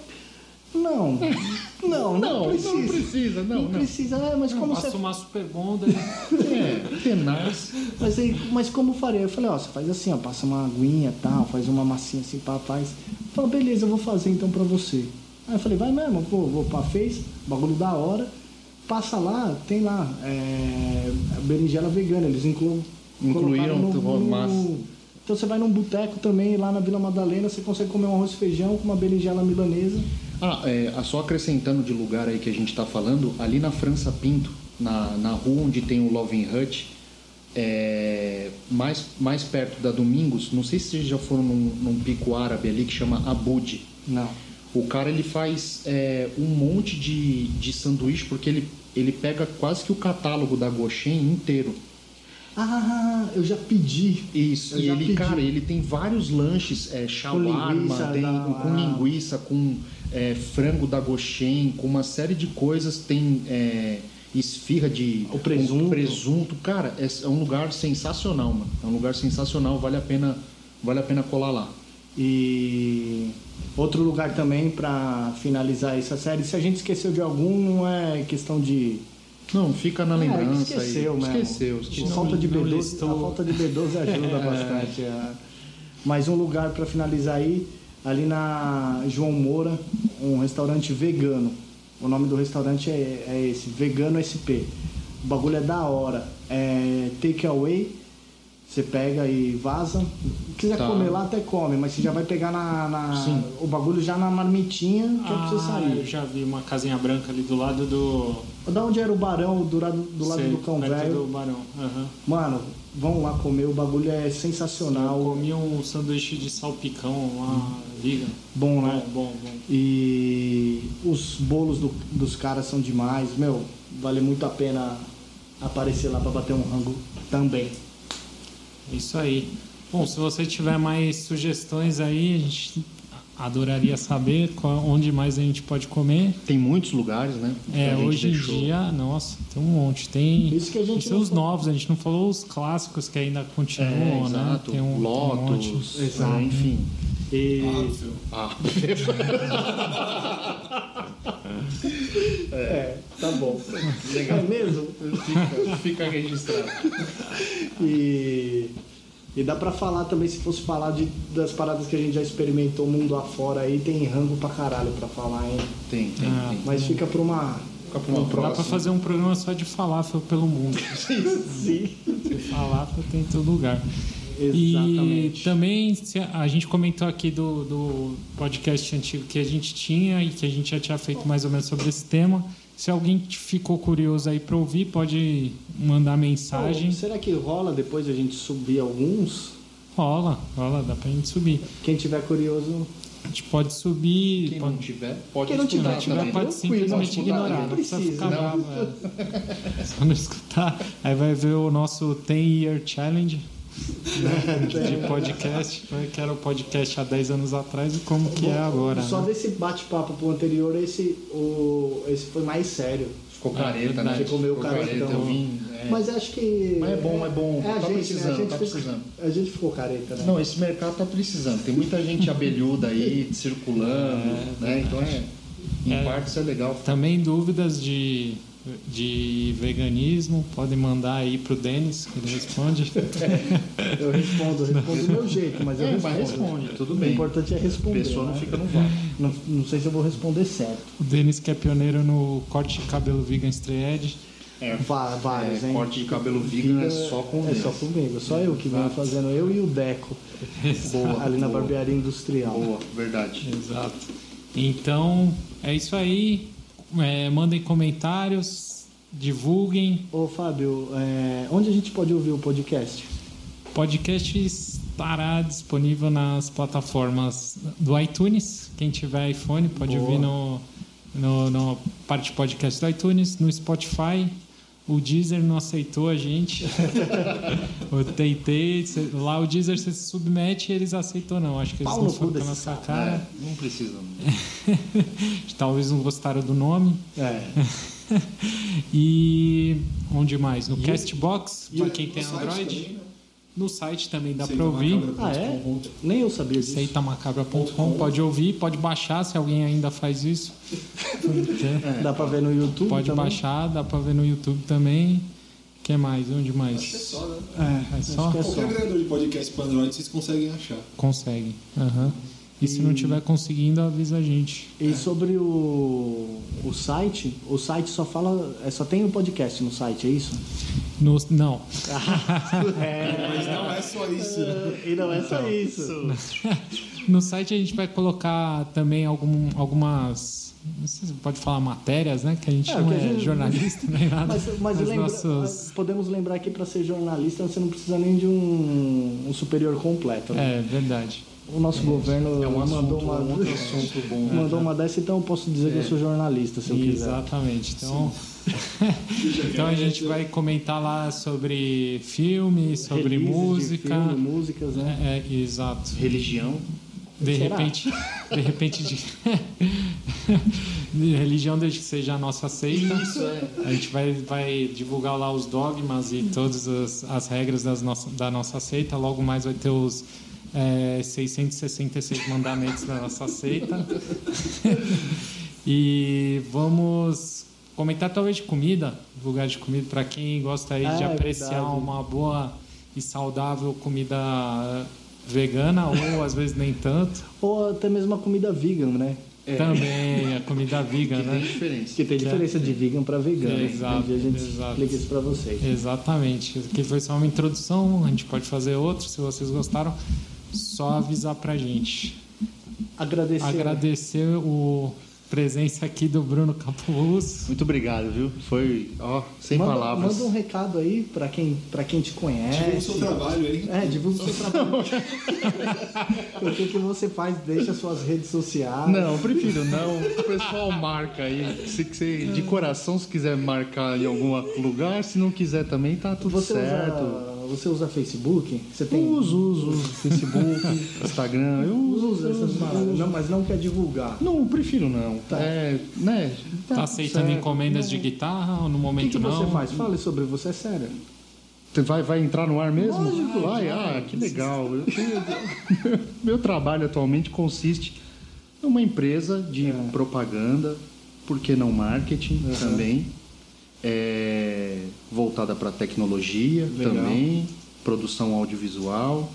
não, não, não, Não, precisa. não precisa, não, não. precisa, é, mas como você Passa uma super bonda É, tenaz. mas, aí, mas como faria? Eu falei, ó, você faz assim, ó, passa uma aguinha e tal, faz uma massinha assim, pá, faz. Falou, beleza, eu vou fazer então pra você. Aí eu falei, vai mesmo, vou, vou pá, fez, bagulho da hora. Passa lá, tem lá, é, a berinjela vegana, eles inclu, Incluíram colocaram o massa. Então você vai num boteco também, lá na Vila Madalena, você consegue comer um arroz e feijão com uma berinjela milanesa. Ah, é, só acrescentando de lugar aí que a gente está falando, ali na França Pinto, na, na rua onde tem o Loving Hut, é, mais, mais perto da Domingos, não sei se vocês já foram num, num pico árabe ali que chama Abud. Não. O cara ele faz é, um monte de, de sanduíche porque ele, ele pega quase que o catálogo da Goshen inteiro. Ah, eu já pedi. Isso, Eu e ele, pedi. cara, ele tem vários lanches, é, shawarma, linguiça tem, da- com linguiça, com é, frango da Goshen, com uma série de coisas, tem é, esfirra de O presunto. com presunto. Cara, é, é um lugar sensacional, mano. É um lugar sensacional, vale a pena, vale a pena colar lá. E outro lugar também pra finalizar essa série, se a gente esqueceu de algum, não é questão de Não, fica na É, lembrança esqueceu aí. mesmo. Esqueceu, A esqueceu. falta de não B12, listou. a falta de B12 ajuda bastante. é. Mas um lugar para finalizar aí, ali na João Moura, um restaurante vegano. O nome do restaurante é, é esse, Vegano SP. O bagulho é da hora. É take away, você pega e vaza. Se quiser Tá. comer lá, até come, mas você já vai pegar na, na- o bagulho já na marmitinha que é pra você Ah, eu sair. já vi uma casinha branca ali do lado do. Da onde era o barão, do lado do, lado sei, do cão velho. do Barão. Aham. Mano, vão lá comer, o bagulho é Eu sensacional. comi um sanduíche de salpicão lá, liga. Bom, né? Bom, bom, bom. E os bolos do- dos caras são demais. Meu, vale muito a pena aparecer lá pra bater um rango também. Isso aí. Bom, se você tiver mais sugestões aí, a gente adoraria saber qual- onde mais a gente pode comer. Tem muitos lugares, né? É, hoje em dia, nossa, tem um monte. Tem, Isso que a gente tem os não falou. novos, a gente não falou os clássicos que ainda É, continuam, né? exato. Tem um, tem um monte. Lotus, Exato. é, enfim. E Ah, Ah, é, tá bom. É mesmo? fica, fica registrado. E, e dá pra falar também, se fosse falar de, das paradas que a gente já experimentou mundo afora aí, tem rango pra caralho pra falar, hein? Tem, tem, Ah, tem. Mas fica pra uma. Fica pra uma Dá pra fazer um programa só de falafel pelo mundo. Sim. falafel tem em todo lugar. E Exatamente. também se a a gente comentou aqui do, do podcast antigo que a gente tinha e que a gente já tinha feito mais ou menos sobre esse tema. Se alguém ficou curioso aí para ouvir, pode mandar mensagem. Será que rola depois a gente subir alguns? Rola, rola, dá pra gente subir. Quem tiver curioso, A gente pode subir. Quem pode, não tiver, pode Quem não tiver, tiver, também. pode simplesmente ignorar. não Não precisa precisa, ficar não. bravo. É. Só não escutar. Aí vai ver o nosso 10 Year Challenge né, de podcast, né, que era o podcast há 10 anos atrás e como que é agora. Só né? desse bate-papo pro anterior, esse, o, esse foi mais sério. Ficou careta, né? Ficou meio caretão. É. Mas acho que. Mas é bom, é bom. É a Tá gente, precisando, né? A gente, tá ficou- precisando. a gente ficou careta, né? Não, esse mercado tá precisando. Tem muita gente abelhuda aí circulando, né? Então é. Em É. parte isso é legal. Também dúvidas de, de veganismo, podem mandar aí pro Denis, que ele responde. Eu respondo, eu respondo do meu jeito, mas eu É, respondo. mas responde, tudo O bem. importante é A responder. pessoa não né? fica no vácuo. Não, não sei se eu vou responder certo. O Denis que é pioneiro no corte de cabelo vegan straight. É, Vá- Vários, É, hein? corte de cabelo vegan é só com É só comigo, só eu que venho fazendo, eu e o Deco. Boa, ali na boa. barbearia industrial. Boa, verdade. Exato. Então, é isso aí. É, mandem comentários, divulguem. Ô Fábio, é, onde a gente pode ouvir o podcast? O podcast estará disponível nas plataformas do iTunes. Quem tiver iPhone pode Boa. ouvir no, no, no parte podcast do iTunes, no Spotify. O Deezer não aceitou a gente. eu tentei. cê- Lá o Deezer você se submete e eles aceitam não. Acho que eles Pau não foram na sua caras. cara. É, não precisa. Talvez não gostaram do nome. É. E onde mais? No E- Castbox, para quem tem Android. também, né? No site também dá para ouvir. Ah, é? Nem eu sabia disso. Seitamacabra.com, pode ouvir, pode baixar se alguém ainda faz isso. Dá pra ver no YouTube Pode também? baixar, dá pra ver no YouTube também. O que mais? Onde mais? Acho que é só, né? É, é só? que é Qualquer agregador de podcast para Android vocês conseguem achar. Consegue. Aham. E se não tiver conseguindo, avisa a gente. E sobre o, o site, o site só fala. É, só tem o podcast no site, é isso? No- não. é. Mas não é só isso, né? E não é só isso. No site a gente vai colocar também algum, algumas. Não sei se pode falar matérias, né? Que a gente É, não a é gente- jornalista nem nada. Mas, mas lembra- nossos- podemos lembrar que para ser jornalista você não precisa nem de um, um superior completo. Né? É, verdade. O nosso governo É um mandou assunto, uma, um outro assunto bom. né? mandou uma dessa, então eu posso dizer que eu sou jornalista, se eu quiser. Exatamente. Então, então a gente vai comentar lá sobre filme, sobre Releases de música. filme, músicas, né? É, é, exato. Religião. De Será? repente, de repente, de... de religião desde que seja a nossa seita. Isso, é. A gente vai, vai divulgar lá os dogmas e todas as, as regras das nossa, da nossa seita. Logo mais vai ter os é, 666 mandamentos da nossa seita. e vamos comentar talvez de comida, lugar de comida para quem gosta aí Ah, de é apreciar verdade. uma boa e saudável comida vegana ou às vezes nem tanto. Ou até mesmo a comida vegan, né? É. Também a comida vegan, Que tem né? diferença. Que tem diferença de vegan para vegano. Exato, Um a gente exato. explica isso para vocês. Exatamente. Aqui foi só uma introdução, a gente pode fazer outro, se vocês gostaram, só avisar pra gente. Agradecer. Agradecer o presença aqui do Bruno Capulus. Muito obrigado, viu? Foi, ó, sem manda, palavras. Manda um recado aí para quem, pra quem te Divulga o conhece. seu trabalho aí. É, divulga o seu trabalho. o que, que você faz? Deixa suas redes sociais. Não, prefiro não. O pessoal marca aí. Se, se- de coração, se quiser marcar em algum lugar, se não quiser também, tá tudo Você certo. usa, você usa Facebook? Você tem. Uso, uso, uso. Facebook, Instagram, eu uso. Usa essas paradas. Não, mas não quer divulgar. Não, prefiro não. Tá. É, né? Tá aceitando certo. encomendas de guitarra ou no O que, momento que você não? faz? Fale sobre você, é sério. Você vai, vai entrar no ar mesmo? Lógico, vai, ah, que legal. Eu tenho- meu trabalho atualmente consiste em uma empresa de É. propaganda, por que não marketing também, é, voltada para tecnologia Legal. também, produção audiovisual.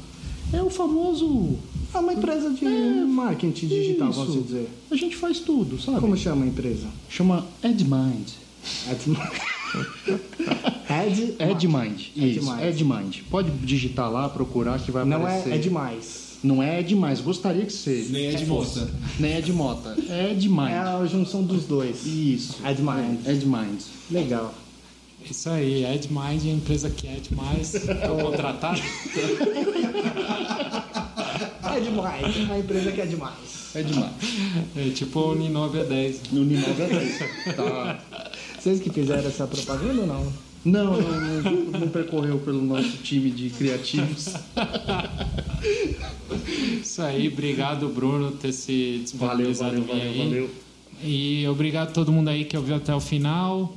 É o famoso. É uma empresa de marketing digital, Isso. vamos dizer. A gente faz tudo, sabe? Como chama a empresa? Chama EdMind. Ed. EdMind. Isso, EdMind. EdMind. Pode digitar lá, procurar que vai Não aparecer. é, é demais. Não é demais, gostaria que seja. Nem é de moça. Nem é de mota. É demais. É a junção dos dois. Isso. EdMind. É demais. Legal. Isso aí, EdMind é a empresa que é demais. Tô contratado. É demais. É uma empresa que é demais. É demais. É tipo o Ninove 10. No Ninove é 10. Tá. Vocês que fizeram essa propaganda ou não? Não, não, não, não percorreu pelo nosso time de criativos. Isso aí, obrigado Bruno por ter se Valeu, disponibilizado valeu, valeu, aí. valeu. E obrigado a todo mundo aí que ouviu até o final.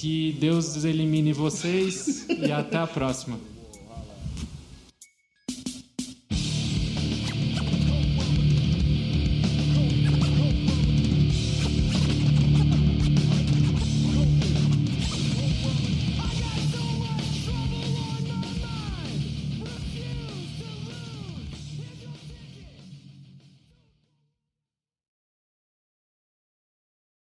Que Deus elimine vocês e até a próxima.